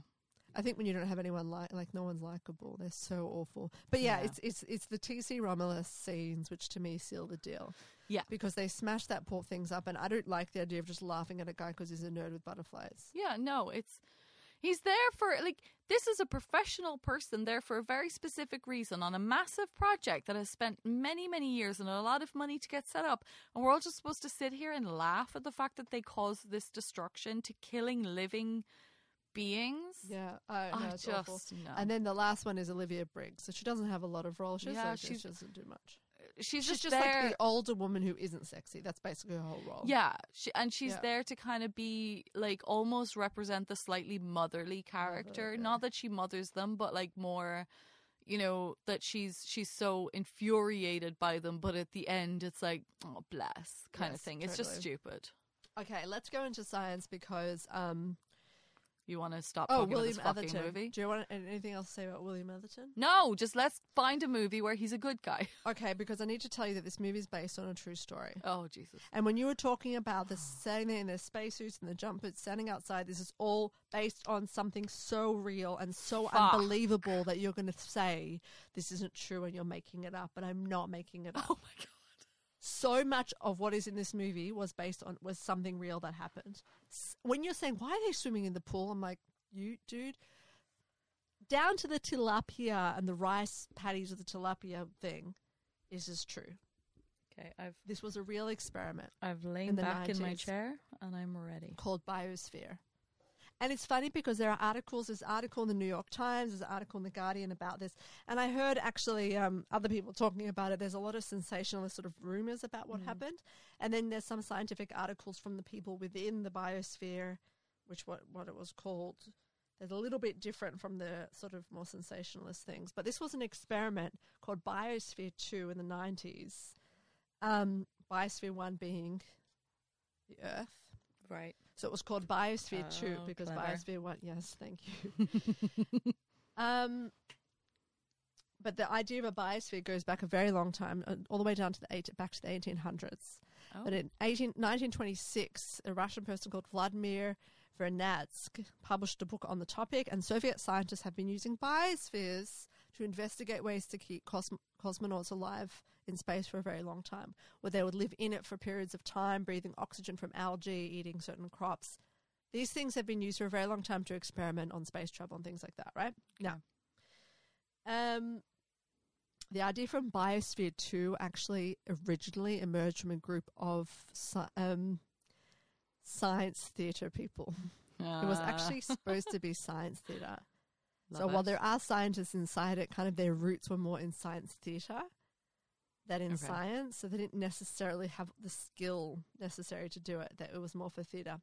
I think when you don't have anyone like like no one's likable, they're so awful. But yeah, Yeah. it's it's it's the TC Romulus scenes which to me seal the deal. Yeah. because they smash that poor things up, and I don't like the idea of just laughing at a guy because he's a nerd with butterflies. Yeah, no, it's he's there for like this is a professional person there for a very specific reason on a massive project that has spent many many years and a lot of money to get set up and we're all just supposed to sit here and laugh at the fact that they caused this destruction to killing living beings. Yeah, I, no, I it's just awful. no. And then the last one is Olivia Briggs, so she doesn't have a lot of roles. She's Yeah, like, she doesn't do much. She's, She's just, just there. like the older woman who isn't sexy. That's basically her whole role. Yeah, she, and she's Yeah. there to kind of be like almost represent the slightly motherly character. Mother, Not that she mothers them, but like more, you know, that she's she's so infuriated by them, but at the end it's like, oh bless, kind of Yes, thing. It's just stupid. Okay, let's go into science because um. You want to stop Oh, talking William about this fucking Atherton. movie? Do you want anything else to say about William Atherton? No, just let's find a movie where he's a good guy. Okay, because I need to tell you that this movie is based on a true story. Oh Jesus! And when you were talking about the standing there in their spacesuits and the jumpers standing outside, this is all based on something so real and so Fuck. unbelievable that you're going to say this isn't true and you're making it up. And I'm not making it oh up. Oh my god! So much of what is in this movie was based on was something real that happened. When you're saying why are they swimming in the pool, I'm like, you dude, down to the tilapia and the rice patties of the tilapia thing is just true. Okay, I've This was a real experiment I've In lain back in my chair and I'm ready. called Biosphere. And it's funny because there are articles. There's an article in the New York Times. There's an article in the Guardian about this. And I heard actually um, other people talking about it. There's a lot of sensationalist sort of rumors about what happened. And then there's some scientific articles from the people within the biosphere, which what what it was called. There's a little bit different from the sort of more sensationalist things. But this was an experiment called Biosphere 2 in the 90s. Um, Biosphere 1 being the Earth. Right. So it was called Biosphere 2 Oh, because clever. Biosphere 1, yes, thank you. um, but the idea of a biosphere goes back a very long time, uh, all the way down to the eight, back to the 1800s. Oh. But in 18, 1926, a Russian person called Vladimir Vernadsky published a book on the topic, and Soviet scientists have been using biospheres to investigate ways to keep cosm- cosmonauts alive in space for a very long time, where they would live in it for periods of time, breathing oxygen from algae, eating certain crops. These things have been used for a very long time to experiment on space travel and things like that, right? Now, um, the idea from Biosphere 2 actually originally emerged from a group of sci- um, science theatre people. It was Ah, actually supposed to be science theatre. So love while there are scientists inside it, kind of their roots were more in science theatre than in Okay. science. So they didn't necessarily have the skill necessary to do it. That it was more for theatre.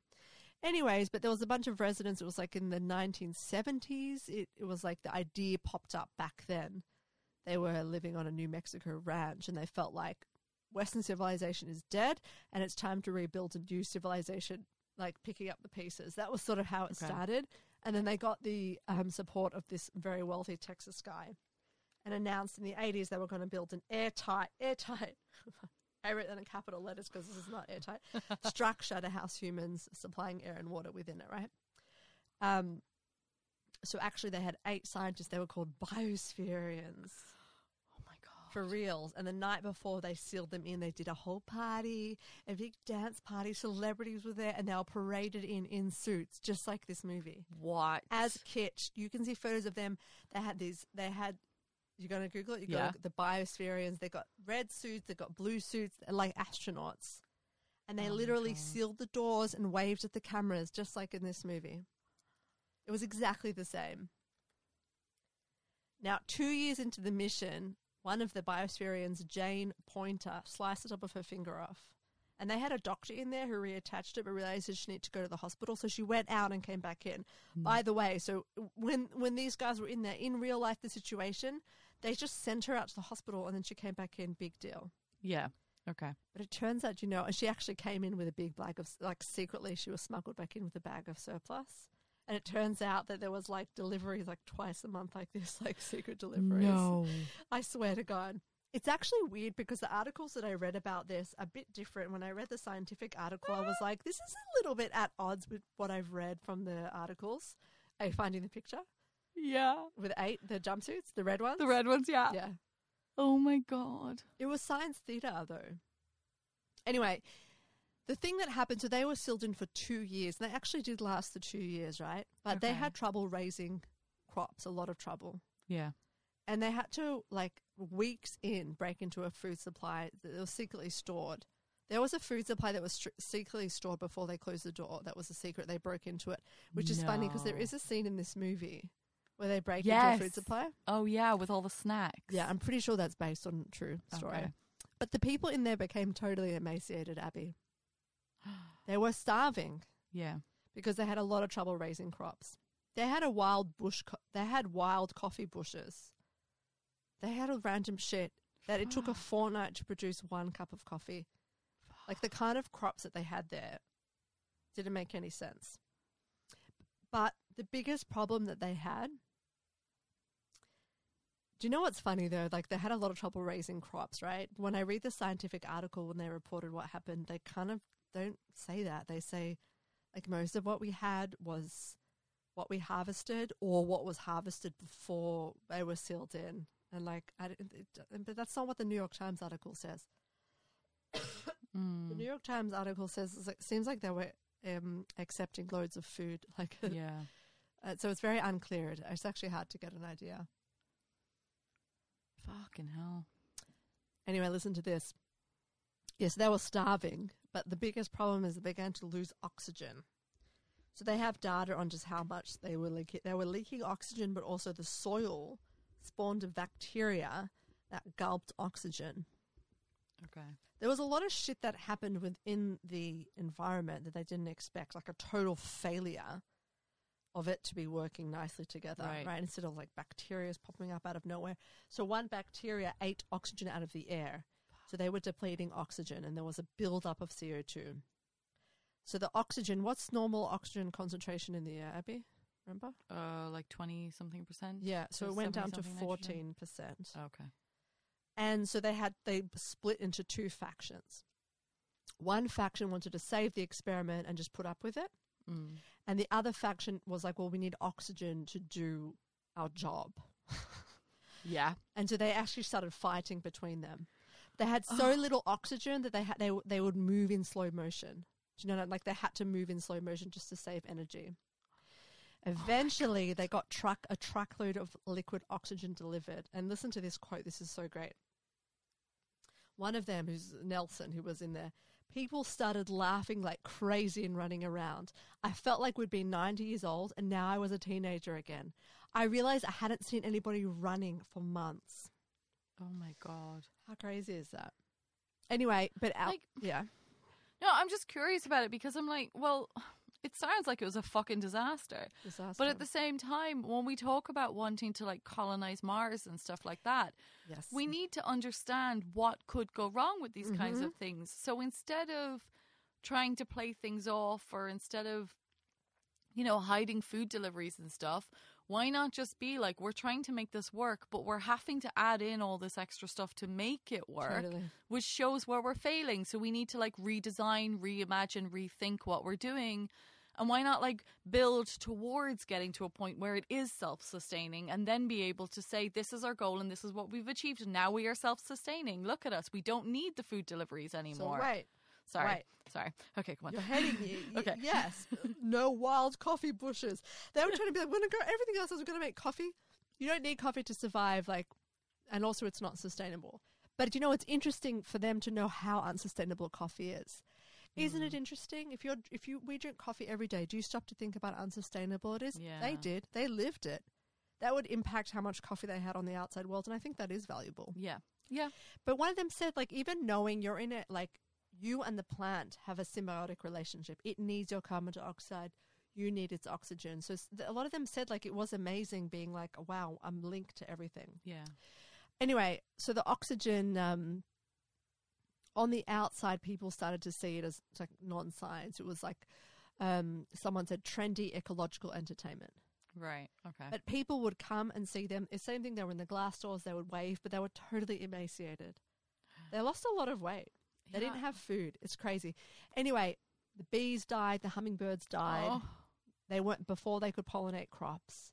Anyways, but there was a bunch of residents. It was like in the 1970s. It, it was like the idea popped up back then. They were living on a New Mexico ranch and they felt like Western civilization is dead and it's time to rebuild a new civilization, like picking up the pieces. That was sort of how it Okay. started. And then they got the um, support of this very wealthy Texas guy and announced in the 80s they were going to build an airtight, airtight. I wrote that in capital letters because this is not airtight structure to house humans, supplying air and water within it, right? Um, so actually, they had eight scientists. They were called biospherians. For reals. And the night before they sealed them in, they did a whole party, a big dance party. Celebrities were there and they were paraded in in suits, just like this movie. What? As kitsch, you can see photos of them. They had these, they had, you're going to Google it? You Yeah. got the biospherians. They got red suits, they got blue suits, they're like astronauts. And they Oh literally sealed the doors and waved at the cameras, just like in this movie. It was exactly the same. Now, two years into the mission, one of the Biospherians, Jane Poynter, sliced the top of her finger off. And they had a doctor in there who reattached it, but realized that she needed to go to the hospital. So she went out and came back in. Hmm. By the way, so when when these guys were in there, in real life, the situation, they just sent her out to the hospital, and then she came back in. Big deal. Yeah. Okay. But it turns out, you know, and she actually came in with a big bag of, like, secretly, she was smuggled back in with a bag of surplus. And it turns out that there was like deliveries like twice a month, like this, like secret deliveries. No. I swear to God. It's actually weird because the articles that I read about this are a bit different. When I read the scientific article, I was like, this is a little bit at odds with what I've read from the articles. Are you finding the picture Yeah. with eight, the jumpsuits, the red ones? The red ones, yeah. Yeah. Oh my god. It was science theatre, though. Anyway, the thing that happened, so they were sealed in for two years, and they actually did last the two years, right? But they had trouble raising crops, a lot of trouble. Yeah. And they had to, like, weeks in, break into a food supply that was secretly stored. There was a food supply that was str- secretly stored before they closed the door. That was a secret. They broke into it, which is funny because there is a scene in this movie where they break into a food supply. Oh yeah, with all the snacks. Yeah, I'm pretty sure that's based on true story. Okay. But the people in there became totally emaciated, Abby. They were starving Yeah. because they had a lot of trouble raising crops. They had a wild bush. Co- they had wild coffee bushes. They had a random shit that it took a fortnight to produce one cup of coffee. Like the kind of crops that they had there didn't make any sense. But the biggest problem that they had. Do you know what's funny though? Like they had a lot of trouble raising crops, right? When I read the scientific article when they reported what happened, they kind of don't say that. They say like most of what we had was what we harvested or what was harvested before they were sealed in. And like, I, it, but that's not what the New York Times article says. The Mm. New York Times article says it seems like they were um, accepting loads of food. Like, Yeah. uh, so it's very unclear. It's actually hard to get an idea. Fucking hell. Anyway, listen to this. Yes, they were starving, but the biggest problem is they began to lose oxygen. So they have data on just how much they were leaking. They were leaking oxygen, but also the soil spawned a bacteria that gulped oxygen. Okay. There was a lot of shit that happened within the environment that they didn't expect, like a total failure of it to be working nicely together, Right. right? Instead of like bacteria popping up out of nowhere. So one bacteria ate oxygen out of the air. So they were depleting oxygen and there was a buildup of CO2. So the oxygen, what's normal oxygen concentration in the air, Abby? Remember? Uh, like twenty something percent. Yeah, so, So it went down to 70 something nitrogen? 14%. Okay. And so they had they split into two factions. One faction wanted to save the experiment and just put up with it, Mm. and the other faction was like, "Well, we need oxygen to do our job." Yeah. And so they actually started fighting between them. They had so oh. little oxygen that they had they they would move in slow motion. Do you know, like they had to move in slow motion just to save energy. Eventually, oh, they got truck a truckload of liquid oxygen delivered. And listen to this quote. This is so great. One of them, who's Nelson, who was in there, people started laughing like crazy and running around. I felt like we'd been 90 years old and now I was a teenager again. I realized I hadn't seen anybody running for months. Oh my god. How crazy is that? Anyway, but out, Like- yeah, No, I'm just curious about it because I'm like, well, it sounds like it was a fucking disaster. disaster. But at the same time, when we talk about wanting to like colonize Mars and stuff like that, yes, we need to understand what could go wrong with these kinds Mhm. of things. So instead of trying to play things off or instead of, you know, hiding food deliveries and stuff, why not just be like, we're trying to make this work, but we're having to add in all this extra stuff to make it work, Totally. which shows where we're failing. So we need to like redesign, reimagine, rethink what we're doing. And why not like build towards getting to a point where it is self sustaining and then be able to say, this is our goal and this is what we've achieved. And now we are self sustaining. Look at us. We don't need the food deliveries So anymore. Sorry. right. Sorry. Okay, come on. You're heading Okay. Yes. no wild coffee bushes. They were trying to be like, we're gonna go. Everything else is we're gonna make coffee. You don't need coffee to survive. Like, and also it's not sustainable. But you know, it's interesting for them to know how unsustainable coffee is. Isn't Mm. it interesting? If you're if you we drink coffee every day, do you stop to think about unsustainable it is? Yeah. They did. They lived it. That would impact how much coffee they had on the outside world, and I think that is valuable. yeah. Yeah. But one of them said, like, even knowing you're in it, like, you and the plant have a symbiotic relationship. It needs your carbon dioxide. You need its oxygen. So a lot of them said, like, it was amazing being like, wow, I'm linked to everything. Yeah. Anyway, so the oxygen um, on the outside, people started to see it as like non science. It was like um, someone said trendy ecological entertainment. Right. Okay. But people would come and see them. The same thing, they were in the glass doors, they would wave, but they were totally emaciated. They lost a lot of weight. They didn't have food. It's crazy. Anyway, the bees died, the hummingbirds died. Oh. They weren't before they could pollinate crops.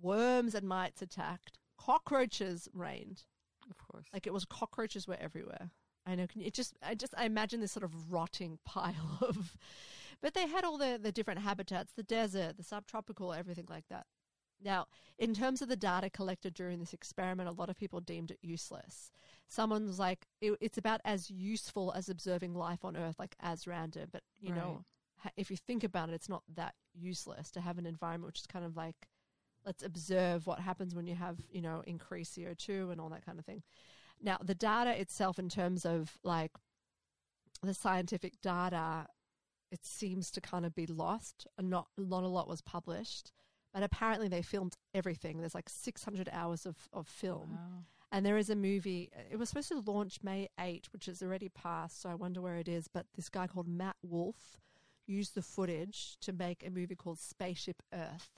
Worms and mites attacked. Cockroaches reigned. Of course. Like it was cockroaches were everywhere. I know. Can you, it just I just I imagine this sort of rotting pile of. But they had all the the different habitats, the desert, the subtropical, everything like that. Now, in terms of the data collected during this experiment, a lot of people deemed it useless. Someone was like, it, "It's about as useful as observing life on Earth, like as random." But you Right. know, if you think about it, it's not that useless to have an environment which is kind of like, let's observe what happens when you have you know increased CO two and all that kind of thing. Now, the data itself, in terms of like the scientific data, it seems to kind of be lost. and Not not a lot was published, but apparently they filmed everything. There's like 600 hours of of film, Wow. and there is a movie. It was supposed to launch May 8, which is already passed. So I wonder where it is. But this guy called Matt Wolf used the footage to make a movie called Spaceship Earth,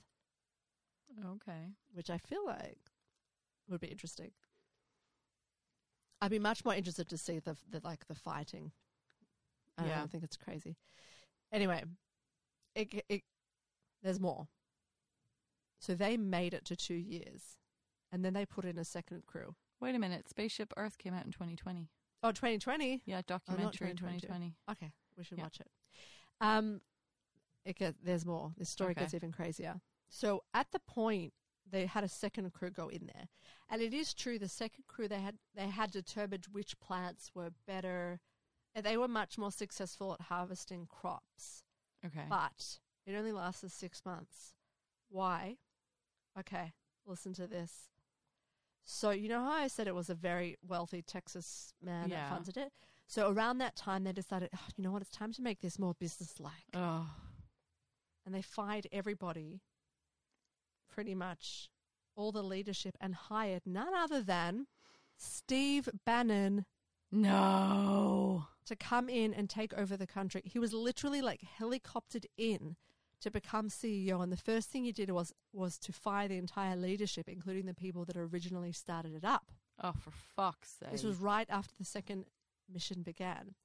Okay. which I feel like would be interesting. I'd be much more interested to see the, the like the fighting. I Yeah. don't think it's crazy. Anyway, it, it there's more. So they made it to two years, and then they put in a second crew. Wait a minute. Spaceship Earth came out in 2020. Oh, 2020. Yeah, documentary 2022. 2020. Okay, we should Yeah. watch it. Um, it get, there's more. This story Okay. gets even crazier. So at the point they had a second crew go in there, and it is true the second crew they had they had determined which plants were better. They were much more successful at harvesting crops, Okay. but it only lasted six months. Why? Okay, listen to this. So you know how I said it was a very wealthy Texas man Yeah. that funded it. So around that time, they decided, oh, you know what, it's time to make this more business-like, oh. and they fired everybody, pretty much all the leadership, and hired none other than Steve Bannon No. to come in and take over the country. He was literally like helicoptered in to become CEO, and the first thing he did was was to fire the entire leadership, including the people that originally started it up. Oh, for fuck's sake. This was right after the second mission began.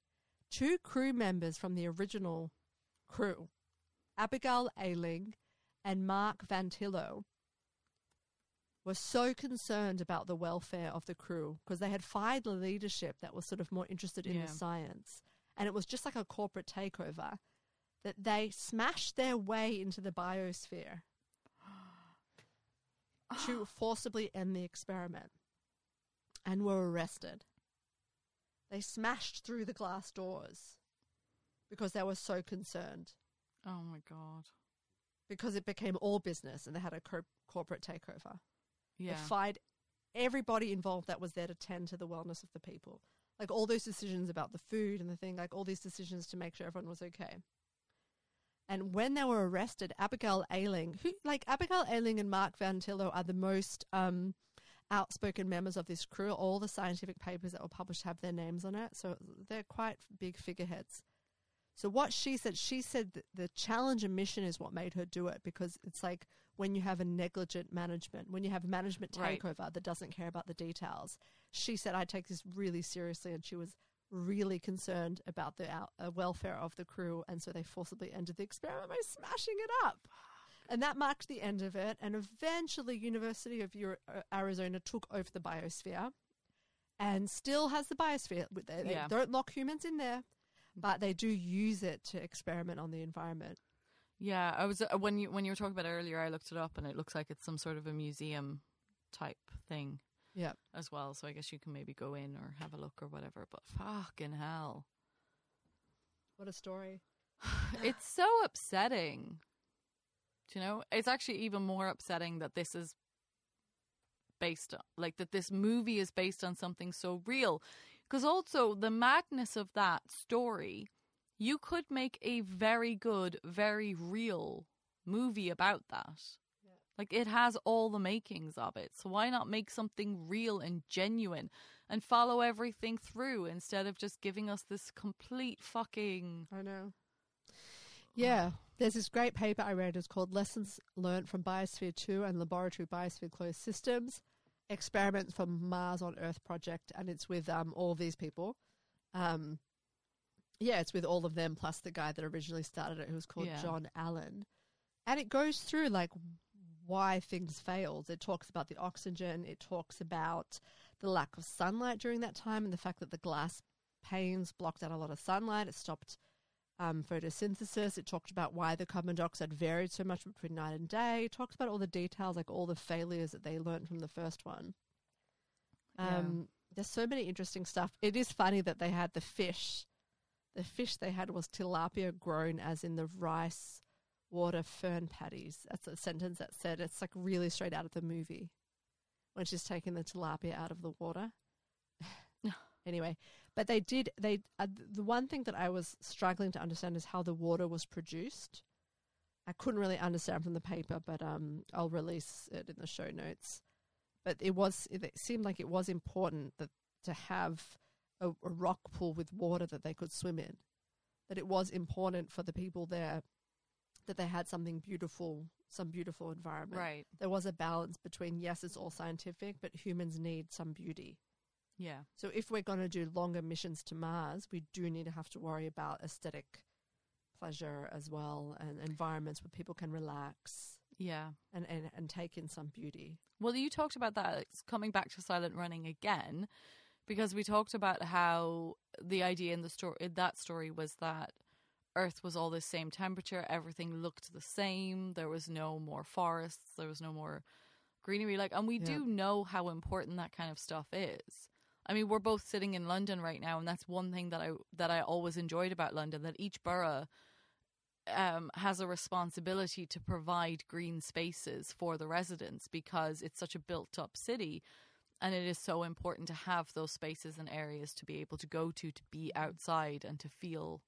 Two crew members from the original crew, Abigail Alling and Mark Van Thillo, were so concerned about the welfare of the crew because they had fired the leadership that was sort of more interested in Yeah. the science. And it was just like a corporate takeover that they smashed their way into the biosphere to forcibly end the experiment and were arrested. They smashed through the glass doors because they were so concerned Oh my god. because it became all business and they had a co- corporate takeover. Yeah. They fired everybody involved that was there to tend to the wellness of the people. Like all those decisions about the food and the thing, like all these decisions to make sure everyone was okay. And when they were arrested, Abigail Alling, who like Abigail Alling and Mark Van Thillo are the most um, outspoken members of this crew. All the scientific papers that were published have their names on it, so they're quite big figureheads. So what she said, she said that the Challenger mission is what made her do it because it's like when you have a negligent management, when you have management Right. takeover that doesn't care about the details. She said, I take this really seriously, and she was really concerned about the out, uh, welfare of the crew, and so they forcibly ended the experiment by smashing it up. And that marked the end of it. And eventually, University of Euro- uh, Arizona took over the biosphere, and still has the biosphere. They, they Yeah. don't lock humans in there, but they do use it to experiment on the environment. Yeah, I was uh, when you when you were talking about earlier. I looked it up, and it looks like it's some sort of a museum type thing Yeah. as well. So I guess you can maybe go in or have a look or whatever. But fucking hell, What a story. it's so upsetting. Do you know? It's actually even more upsetting that this is based on, like, that this movie is based on something so real. Because also, the madness of that story, you could make a very good, very real movie about that. Like, it has all the makings of it. So, why not make something real and genuine and follow everything through instead of just giving us this complete fucking. I know. Yeah, there's this great paper I read. It's called Lessons Learned from Biosphere 2 and Laboratory Biosphere Closed Systems Experiments from Mars on Earth Project. And it's with um, all these people. Um, yeah, it's with all of them, plus the guy that originally started it, who was called Yeah. John Allen. And it goes through like why things failed. It talks about the oxygen, it talks about the lack of sunlight during that time, and the fact that the glass panes blocked out a lot of sunlight. It stopped um, photosynthesis. It talked about why the carbon dioxide varied so much between night and day. It talks about all the details, like all the failures that they learned from the first one. Yeah. Um, There's so many interesting stuff. It is funny that they had the fish. The fish they had was tilapia grown as in the rice water fern patties. That's a sentence that said it's like really straight out of the movie when she's taking the tilapia out of the water. anyway, but they did. They uh, the one thing that I was struggling to understand is how the water was produced. I couldn't really understand from the paper, but um, I'll release it in the show notes. But it was it seemed like it was important that to have a, a rock pool with water that they could swim in. That it was important for the people there that they had something beautiful, some beautiful environment. Right. There was a balance between yes, it's all scientific, but humans need some beauty. Yeah. So if we're going to do longer missions to Mars, we do need to have to worry about aesthetic pleasure as well and environments where people can relax Yeah. and, and, and take in some beauty. Well, you talked about that it's coming back to silent running again, because we talked about how the idea in the story, in that story, was that Earth was all the same temperature, everything looked the same. There was no more forests, there was no more greenery. Like, and we Yeah. do know how important that kind of stuff is. I mean, we're both sitting in London right now, and that's one thing that I that I always enjoyed about London. That each borough um, has a responsibility to provide green spaces for the residents because it's such a built up city and it is so important to have those spaces and areas to be able to go to to be outside and to feel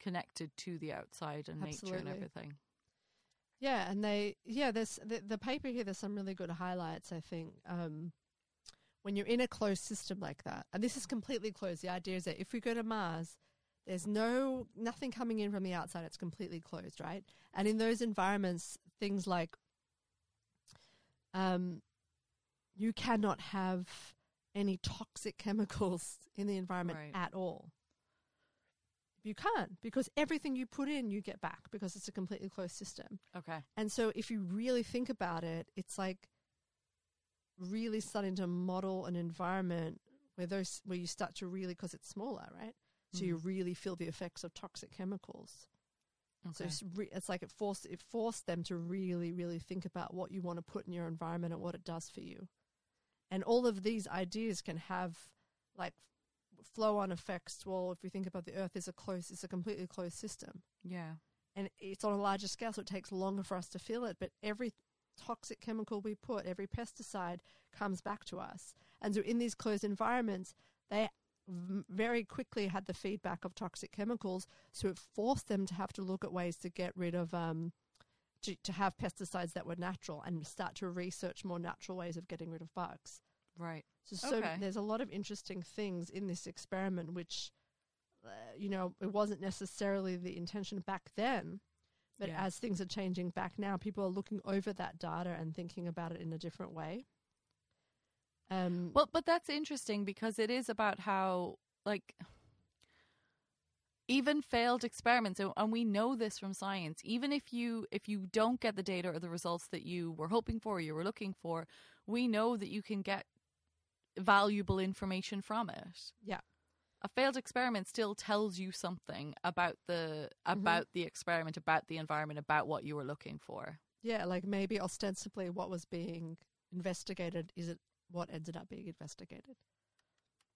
connected to the outside and nature and everything Yeah, and they yeah, there's the, the paper here. There's some really good highlights. I think um, when you're in a closed system like that, and this is completely closed. The idea is that if we go to Mars, there's no nothing coming in from the outside. It's completely closed, right? And in those environments, things like um, you cannot have any toxic chemicals in the environment Right. at all. You can't because everything you put in, you get back because it's a completely closed system. okay And so if you really think about it, it's like really starting to model an environment where those where you start to really because it's smaller, right? So you mm-hmm. really feel the effects of toxic chemicals. So it's, re- it's like it forced it forced them to really really think about what you want to put in your environment and what it does for you. And all of these ideas can have like flow on effects. Well, if we think about the earth is a closed it's a completely closed system yeah and it's on a larger scale, so it takes longer for us to feel it. But every toxic chemical we put, every pesticide comes back to us. And so, in these closed environments, they very quickly had the feedback of toxic chemicals, so it forced them to have to look at ways to get rid of. Um, to, to have pesticides that were natural and start to research more natural ways of getting rid of bugs. right So, so Okay. there's a lot of interesting things in this experiment, which, uh, you know, it wasn't necessarily the intention back then, but Yeah. as things are changing back now, people are looking over that data and thinking about it in a different way. Um, Well, but that's interesting because it is about how, like, even failed experiments and- and we know this from science even if you if you don't get the data or the results that you were hoping for or you were looking for we know that you can get valuable information from it Yeah. a failed experiment still tells you something about the mm-hmm. about the experiment about the environment about what you were looking for Yeah, like maybe ostensibly what was being investigated is it what ended up being investigated.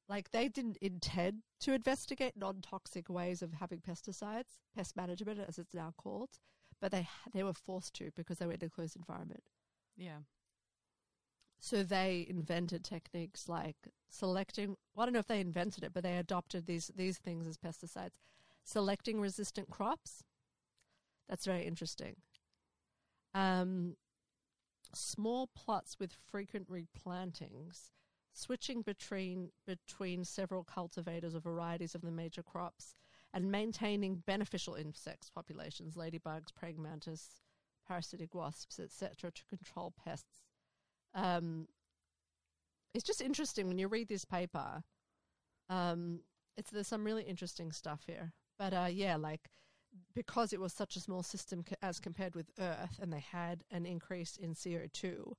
Like they didn't intend to investigate non-toxic ways of having pesticides, pest management as it's now called, but they they were forced to because they were in a closed environment. yeah So they invented techniques like selecting. Well, I don't know if they invented it, but they adopted these these things as pesticides. Selecting resistant crops. That's very interesting. Um, small plots with frequent replantings, switching between between several cultivars or varieties of the major crops, and maintaining beneficial insects populations, ladybugs, praying mantis, parasitic wasps, etc., to control pests. Um, it's just interesting when you read this paper. Um, it's there's some really interesting stuff here, but uh, yeah, like because it was such a small system co- as compared with Earth, and they had an increase in CO two.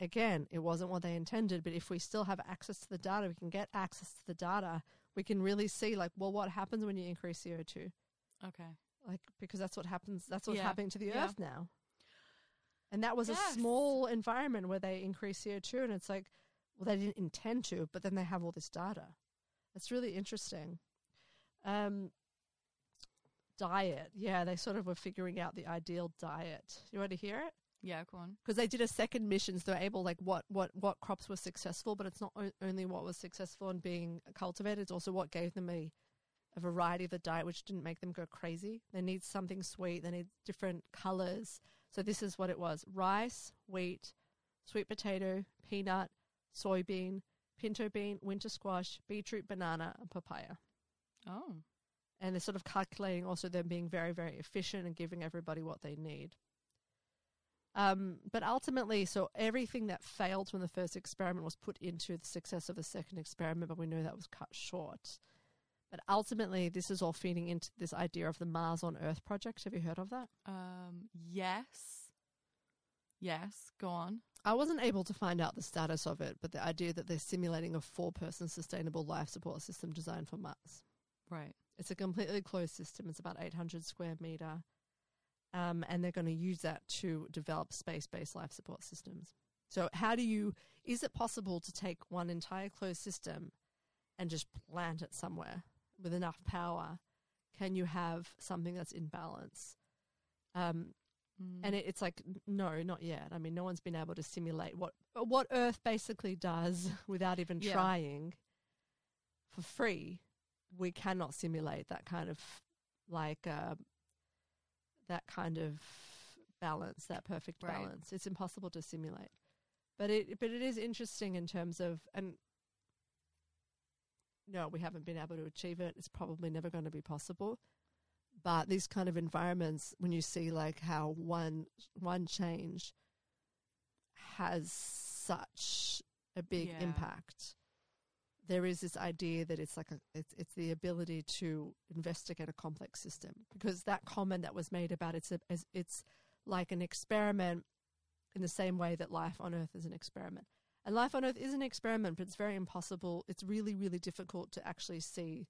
Again, it wasn't what they intended, but if we still have access to the data, we can get access to the data. We can really see, like, well, what happens when you increase CO two? okay like because that's what happens that's what's Yeah, happening to the yeah. earth now and that was Yes. a small environment where they increased co2 and it's like well they didn't intend to but then they have all this data it's really interesting um diet yeah they sort of were figuring out the ideal diet you want to hear it yeah go on because they did a second mission, so they're able like what what what crops were successful, but it's not o- only what was successful in being cultivated; it's also what gave them a a variety of the diet, which didn't make them go crazy. They need something sweet. They need different colors. So this is what it was: rice, wheat, sweet potato, peanut, soybean, pinto bean, winter squash, beetroot, banana, and papaya. Oh. And they're sort of calculating also them being very very efficient and giving everybody what they need. Um, but ultimately so everything that failed from the first experiment was put into the success of the second experiment but we know that was cut short but ultimately this is all feeding into this idea of the mars on earth project. Have you heard of that? Um yes. Yes go on. I wasn't able to find out the status of it but the idea that they're simulating a four person sustainable life support system designed for mars. Right. It's a completely closed system. It's about 800 square meter. Um, and they're going to use that to develop space based life support systems. So, how do you, is it possible to take one entire closed system and just plant it somewhere with enough power? Can you have something that's in balance? Um, Mm. and it, it's like, no, not yet. I mean, no one's been able to simulate what, what Earth basically does without even Yeah. trying for free. We cannot simulate that kind of like uh, that kind of balance, that perfect Right. balance. It's impossible to simulate, but it but it is interesting in terms of and no, we haven't been able to achieve it. It's probably never going to be possible. But these kind of environments, when you see like how one one change has such a big Yeah. impact, there is this idea that it's like a it's it's the ability to investigate a complex system because that comment that was made about it's a, it's, it's like an experiment in the same way that life on earth is an experiment and life on earth is an experiment but it's very impossible. It's really really difficult to actually see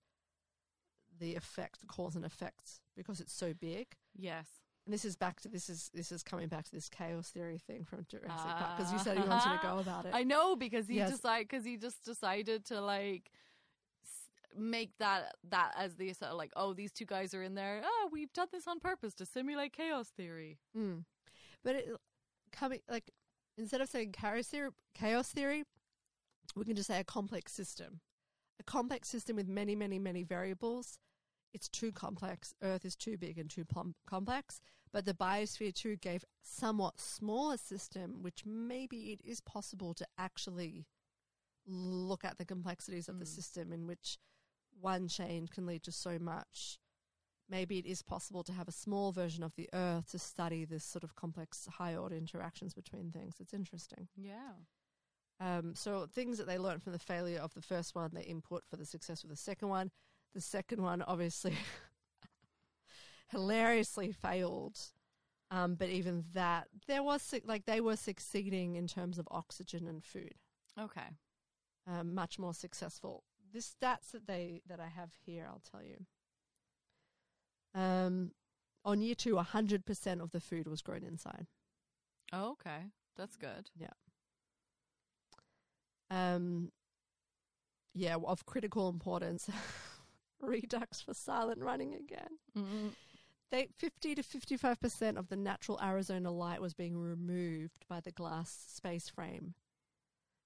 the effect the cause and effects because it's so big. Yes. And this is back to this is this is coming back to this chaos theory thing from Jurassic Park because you said you wanted to go about it. I know because he Yes. decide because he just decided to like make that that as the sort of like oh these two guys are in there. Oh we've done this on purpose to simulate chaos theory. Mm. But it, coming like instead of saying chaos theory, chaos theory, we can just say a complex system. A complex system with many, many, many variables. It's too complex. Earth is too big and too plum- complex. But the Biosphere 2 gave somewhat smaller system, which maybe it is possible to actually look at the complexities of the Mm. system in which one change can lead to so much maybe it is possible to have a small version of the earth to study this sort of complex high order interactions between things it's interesting yeah um, so things that they learned from the failure of the first one they input for the success of the second one The second one, obviously, hilariously failed. Um, but even that, there was like they were succeeding in terms of oxygen and food, Okay. um, much more successful. The stats that they that I have here, I'll tell you. Um, on year two, 100% of the food was grown inside. Oh, okay. That's good. Yeah. Um, yeah, of critical importance. Redux for silent running again. Mm. They fifty to fifty-five percent of the natural Arizona light was being removed by the glass space frame.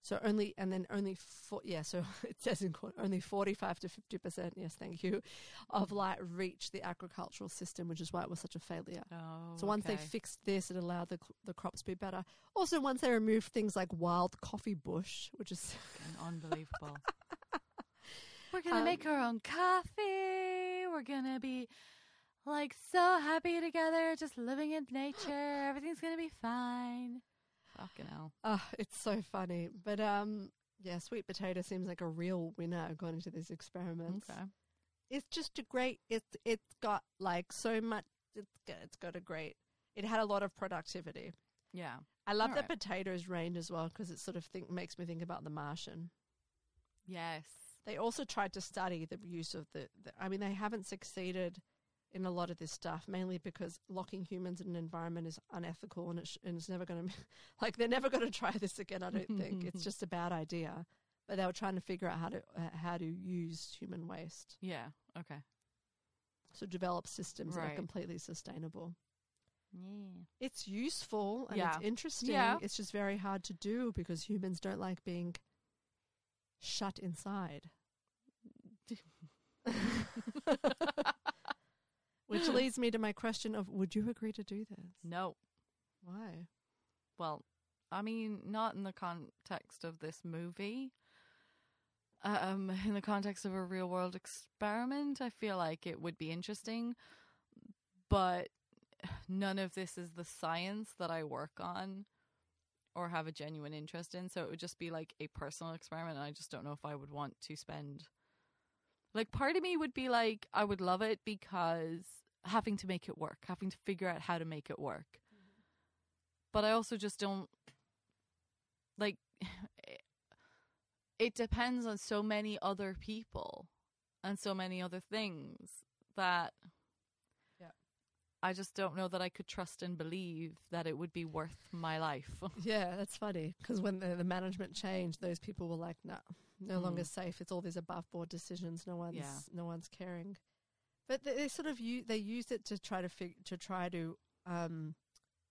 So only, and then only, four, yeah. So it says in court, only forty-five to fifty percent. Yes, thank you, of light reached the agricultural system, which is why it was such a failure. Oh, So once they okay. fixed this, it allowed the the crops to be better. Also, once they removed things like wild coffee bush, which is unbelievable. We're gonna Um, make our own coffee. We're gonna be like so happy together, just living in nature. Everything's gonna be fine. Fucking hell. Ah, it's so funny. But um, yeah, sweet potato seems like a real winner according to these experiments. Okay. It's just a great. It's it's got like so much. It's got, it's got a great. It had a lot of productivity. Yeah. I love that Alright. potatoes range as well because it sort of think makes me think about the Martian. Yes. They also tried to study the use of the, the. I mean, they haven't succeeded in a lot of this stuff, mainly because locking humans in an environment is unethical and, it sh- and it's never going to, like, they're never going to try this again. I don't think it's just a bad idea. But they were trying to figure out how to uh, how to use human waste, Yeah. Okay. so develop systems that Right. are completely sustainable. Yeah. It's useful and Yeah. it's interesting. Yeah. It's just very hard to do because humans don't like being shut inside. Which leads me to my question of would you agree to do this? No. Why? Well, I mean, not in the context of this movie. Um, in the context of a real world experiment, I feel like it would be interesting, but none of this is the science that I work on or have a genuine interest in. So it would just be like a personal experiment, and I just don't know if I would want to spend. Like, part of me would be like, I would love it because having to make it work, having to figure out how to make it work but I also just don't like it depends on so many other people and so many other things that Yeah. I just don't know that I could trust and believe that it would be worth my life. Yeah, that's funny because when the, the management changed, those people were like, "No, no longer Mm. safe. It's all these above board decisions. No one's Yeah. no one's caring." But they, they sort of u- they used it to try to fig- to try to um,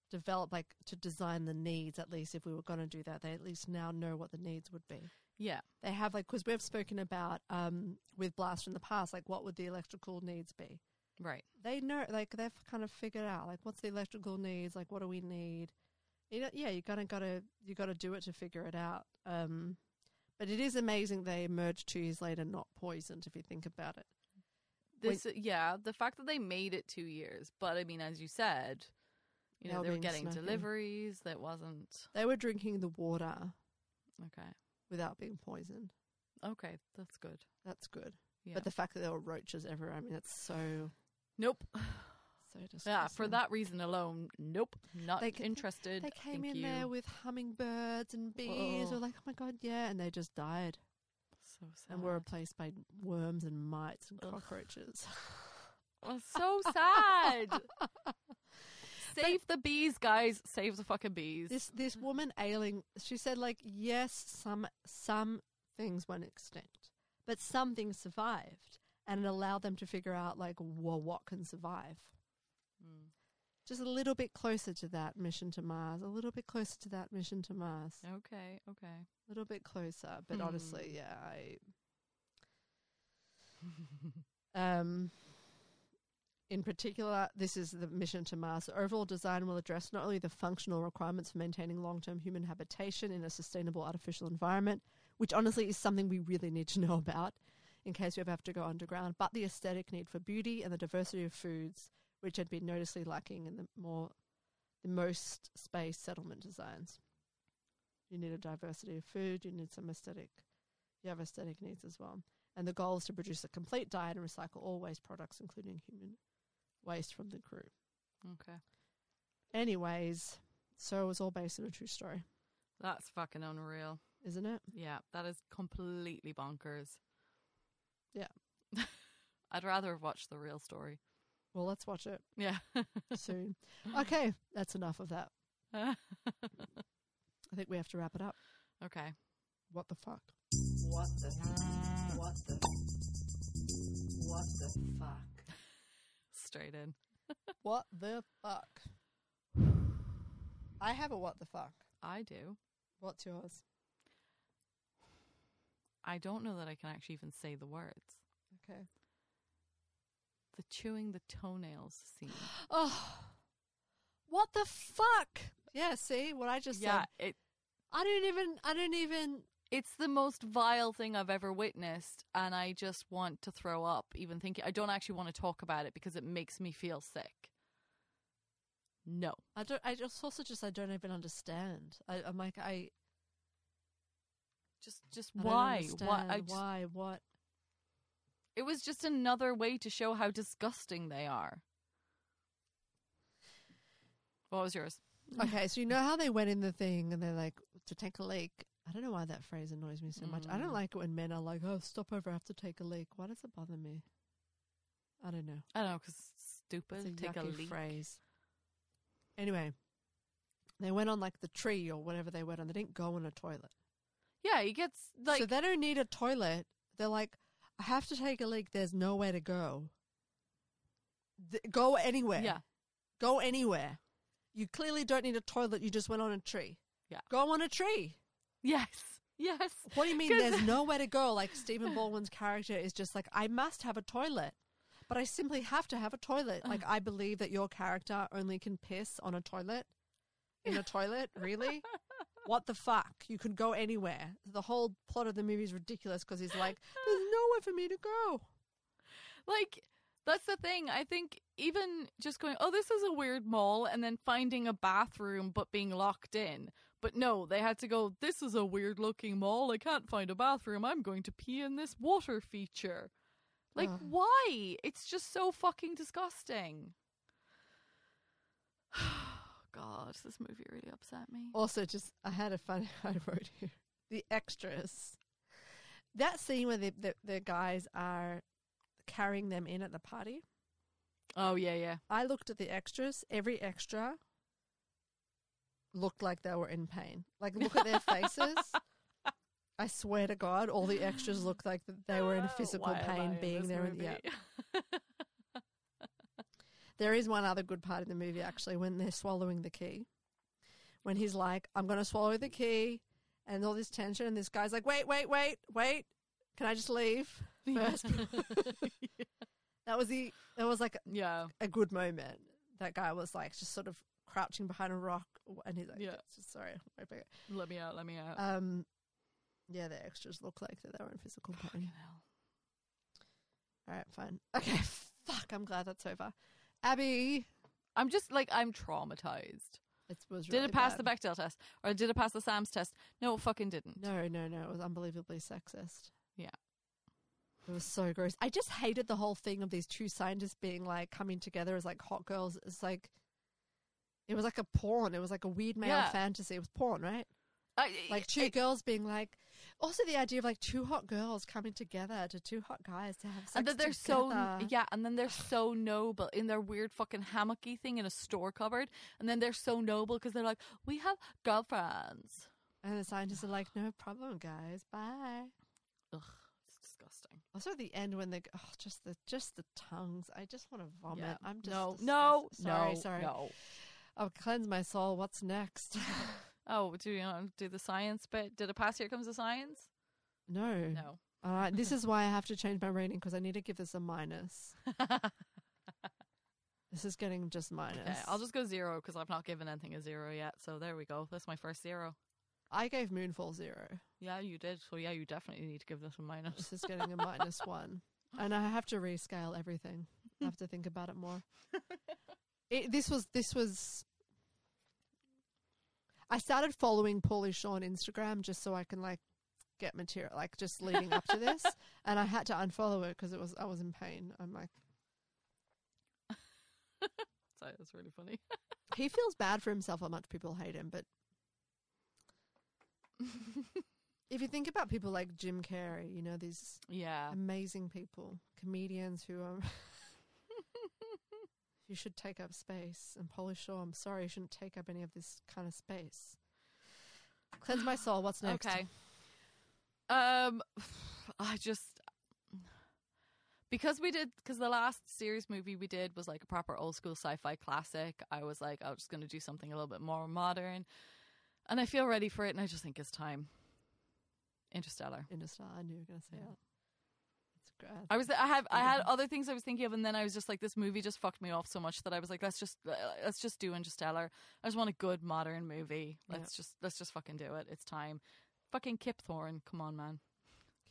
develop like to design the needs. At least if we were going to do that, they at least now know what the needs would be. yeah. They have like because we've spoken about um, with Blast in the past, like what would the electrical needs be? Right. they know like they've kind of figured out like what's the electrical needs like what do we need you know, yeah you gotta gotta you gotta do it to figure it out um but it is amazing they emerged two years later not poisoned if you think about it This yeah, the fact that they made it 2 years, but I mean as you said, you know, they were getting deliveries that wasn't they were drinking the water okay. without being poisoned Okay, that's good. that's good Yeah. but the fact that there were roaches everywhere i mean that's so nope. so disgusting Yeah, for that reason alone, nope, not They interested. they came Thank in you. there with hummingbirds and bees Whoa. we're like oh my god yeah and they just died so sad. and were replaced by worms and mites and cockroaches Oh, so sad. Save the bees, guys. Save the fucking bees. this this woman Alling she said like yes some some things went extinct but some things survived and it allowed them to figure out like well what can survive Mm. Just a little bit closer to that mission to mars a little bit closer to that mission to mars Okay, Okay, A little bit closer but Hmm. honestly yeah i um in particular, this is the mission to Mars. The overall design will address not only the functional requirements for maintaining long term human habitation in a sustainable artificial environment, which honestly is something we really need to know about in case we ever have to go underground, but the aesthetic need for beauty and the diversity of foods, which had been noticeably lacking in the more the most space settlement designs. You need a diversity of food, you need some aesthetic you have aesthetic needs as well. And the goal is to produce a complete diet and recycle all waste products, including human waste from the crew. Okay. Anyways, so it was all based on a true story, That's fucking unreal. isn't it? Yeah, that is completely bonkers. Yeah. I'd rather have watched the real story. Well, let's watch it Yeah. soon. Okay, that's enough of that. I think we have to wrap it up. okay. What the fuck? What the? What the? What the fuck? Straight in. What the fuck? I have a what the fuck. I do. What's yours? I don't know that I can actually even say the words. Okay. The chewing the toenails scene. Oh, what the fuck? Yeah, see what I just yeah, said. Yeah, it I don't even. I don't even. it's the most vile thing I've ever witnessed, and I just want to throw up. Even thinking, I don't actually want to talk about it because it makes me feel sick. No, I don't. I just also just. I don't even understand. I, I'm like I. just just I why? Why? I just, Why? What? It was just another way to show how disgusting they are. What was yours? Okay, so you know how they went in the thing and they're like to take a leak. I don't know why that phrase annoys me so much. I don't Mm. like it when men are like, "Oh, stop over, I have to take a leak." Why does it bother me? I don't know. I don't know because stupid. It's a Take a yucky leak. phrase. Anyway, they went on like the tree or whatever they went on. They didn't go on a toilet. Yeah, he gets like so they don't need a toilet. They're like, I have to take a leak. There's nowhere to go. Th- go anywhere. yeah, Go anywhere. You clearly don't need a toilet. You just went on a tree. Yeah. Go on a tree. yes, yes. What do you mean there's nowhere to go? Like Stephen Baldwin's character is just like, I must have a toilet. But I simply have to have a toilet. Like I believe that your character only can piss on a toilet. In a toilet? Really? What the fuck? You could go anywhere. The whole plot of the movie is ridiculous because he's like, there's nowhere for me to go. Like that's the thing. I think even just going, oh, this is a weird mall, and then finding a bathroom but being locked in. But no, they had to go. This is a weird looking mall. I can't find a bathroom. I'm going to pee in this water feature. Like, why? It's just so fucking disgusting. God, this movie really upset me. Also, just I had a funny I wrote here the extras. That scene where the, the the guys are carrying them in at the party. Oh yeah, yeah. I looked at the extras. Every extra looked like they were in pain. Like look at their faces. I swear to God, all the extras looked like they were in physical Why pain being there. in- Yeah? there is one other good part in the movie actually when they're swallowing the key. When he's like, "I'm going to swallow the key," and all this tension, and this guy's like, "Wait, wait, wait, wait! Can I just leave first? that was the that was like yeah. a good moment. That guy was like just sort of crouching behind a rock, and he's like, Yeah. "Just- "Sorry, wait back." Let me out. Let me out. Um, yeah, the extras look like that they were in physical pain. All right, fine. Okay, fuck. I'm glad that's over. Abby, I'm just like I'm traumatized. it was Did it pass bad. the Bechdel test or did it pass the SAMS test? No, it fucking didn't. No, no, no. It was unbelievably sexist. Yeah. It was so gross. I just hated the whole thing of these two scientists being like coming together as like hot girls. It's like it was like a porn. It was like a weird male Yeah. fantasy. It was porn, right? I, Like two girls being like. Also, the idea of like two hot girls coming together to two hot guys to have sex and then they're so together. yeah, and then they're so noble in their weird fucking hammocky thing in a store cupboard, and then they're so noble because they're like, we have girlfriends. And the scientists are like, no problem, guys. Bye. Ugh, it's disgusting. Also, at the end when they, oh, just the just the tongues. I just want to vomit. Yeah. I'm just no, disgusted. no, sorry, no, sorry. no. I'll cleanse my soul. What's next? Oh, do you want to do the science bit? Did it pass? Here comes the science. no. No. All right. This is why I have to change my rating because I need to give this a minus. This is getting just minus. Okay, I'll just go zero because I've not given anything a zero yet. So there we go. That's my first zero. I gave Moonfall zero. Yeah, you did. So yeah, you definitely need to give this a minus. This is getting a minus one, and I have to rescale everything. I have to think about it more. It, this was this was. I started following Pauly Shore on Instagram just so I can like get material, like just leading up to this, and I had to unfollow it because it was I was in pain. I'm like, So that's really funny. he feels bad for himself how much people hate him, but if you think about people like Jim Carrey, you know these yeah. amazing people, comedians who are. You should take up space. And Pauly Shore, I'm sorry, you shouldn't take up any of this kind of space. Cleanse my soul. What's next? Okay. Um, I just because we did because the last series movie we did was like a proper old school sci-fi classic. I was like, I was just going to do something a little bit more modern, and I feel ready for it. And I just think it's time. Interstellar. Interstellar. I knew you were going to say that. I was I have I had other things I was thinking of, and then I was just like, this movie just fucked me off so much that I was like, let's just let's just do Interstellar. I just want a good modern movie. Let's just let's just fucking do it. It's time. Fucking Kip Thorne, come on, man.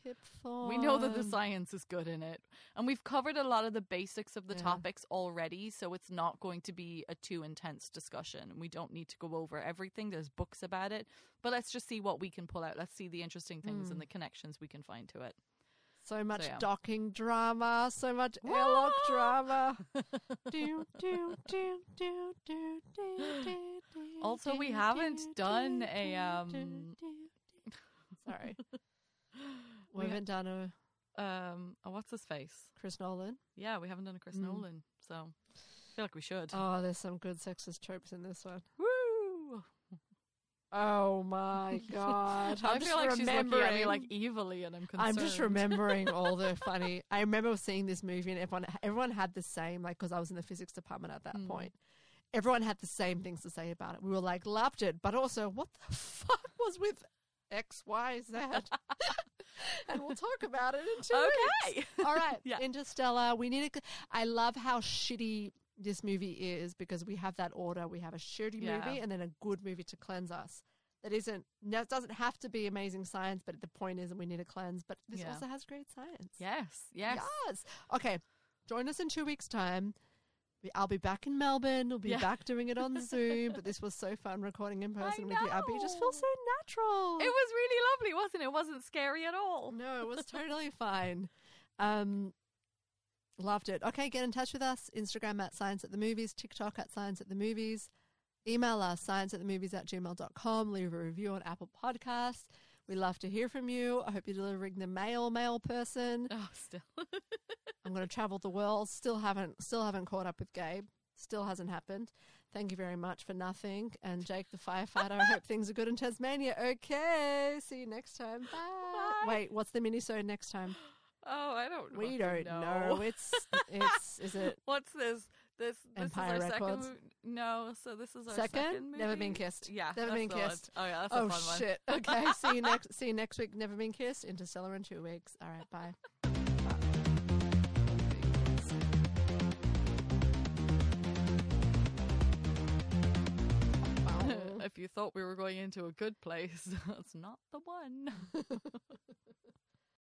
Kip We know that the science is good in it. And we've covered a lot of the basics of the Yeah. topics already, so it's not going to be a too intense discussion. We don't need to go over everything. There's books about it. But let's just see what we can pull out. Let's see the interesting things Mm. and the connections we can find to it. So much so, yeah. docking drama, so much Whoa! airlock drama. also, we haven't done a. um. Sorry. we haven't done a. Um, oh, what's his face? Chris Nolan. Yeah, we haven't done a Chris mm. Nolan, so I feel like we should. Oh, there's some good sexist tropes in this one. Woo! Oh my god! I'm I just feel like she's looking at me remembering- like evilly, and I'm concerned. I'm just remembering all the funny. I remember seeing this movie, and everyone everyone had the same like because I was in the physics department at that Mm. point. Everyone had the same things to say about it. We were like loved it, but also what the fuck was with X, Y, Z? and we'll talk about it in two Okay. weeks. All right, Yeah. Interstellar. We need to. I love how shitty this movie is because we have that order. We have a shitty Yeah. movie and then a good movie to cleanse us. That isn't. It doesn't have to be amazing science, but the point is that we need a cleanse. But this Yeah. also has great science. Yes, yes. Yes. Okay. Join us in two weeks' time. I'll be back in Melbourne. We'll be Yeah. back doing it on Zoom. But this was so fun recording in person with you, Abby. It just feels so natural. It was really lovely, wasn't it? It wasn't scary at all. No, it was totally fine. Um, loved it. Okay, get in touch with us. Instagram at Science at the Movies, TikTok at Science at the Movies. Email us, science at the movies at gmail.com. Leave a review on Apple Podcasts. We love to hear from you. I hope you're delivering the mail, mail person. Oh, still. I'm going to travel the world. Still haven't, still haven't caught up with Gabe. Still hasn't happened. Thank you very much for nothing. And Jake the firefighter. I hope things are good in Tasmania. Okay, see you next time. Bye. Bye. Wait, what's the mini-sode next time? Oh, I don't. Know. We don't know. It's it's is it What's this? This this Empire is our Records? second. mo- No, so this is our Second? second. Never Been? Kissed. Yeah, Never Been one. Kissed. Oh yeah, that's oh a fun one. shit. Okay, see you next see you next week. Never been kissed. Interstellar in two weeks. All right, bye. if you thought we were going into a good place, that's not the one.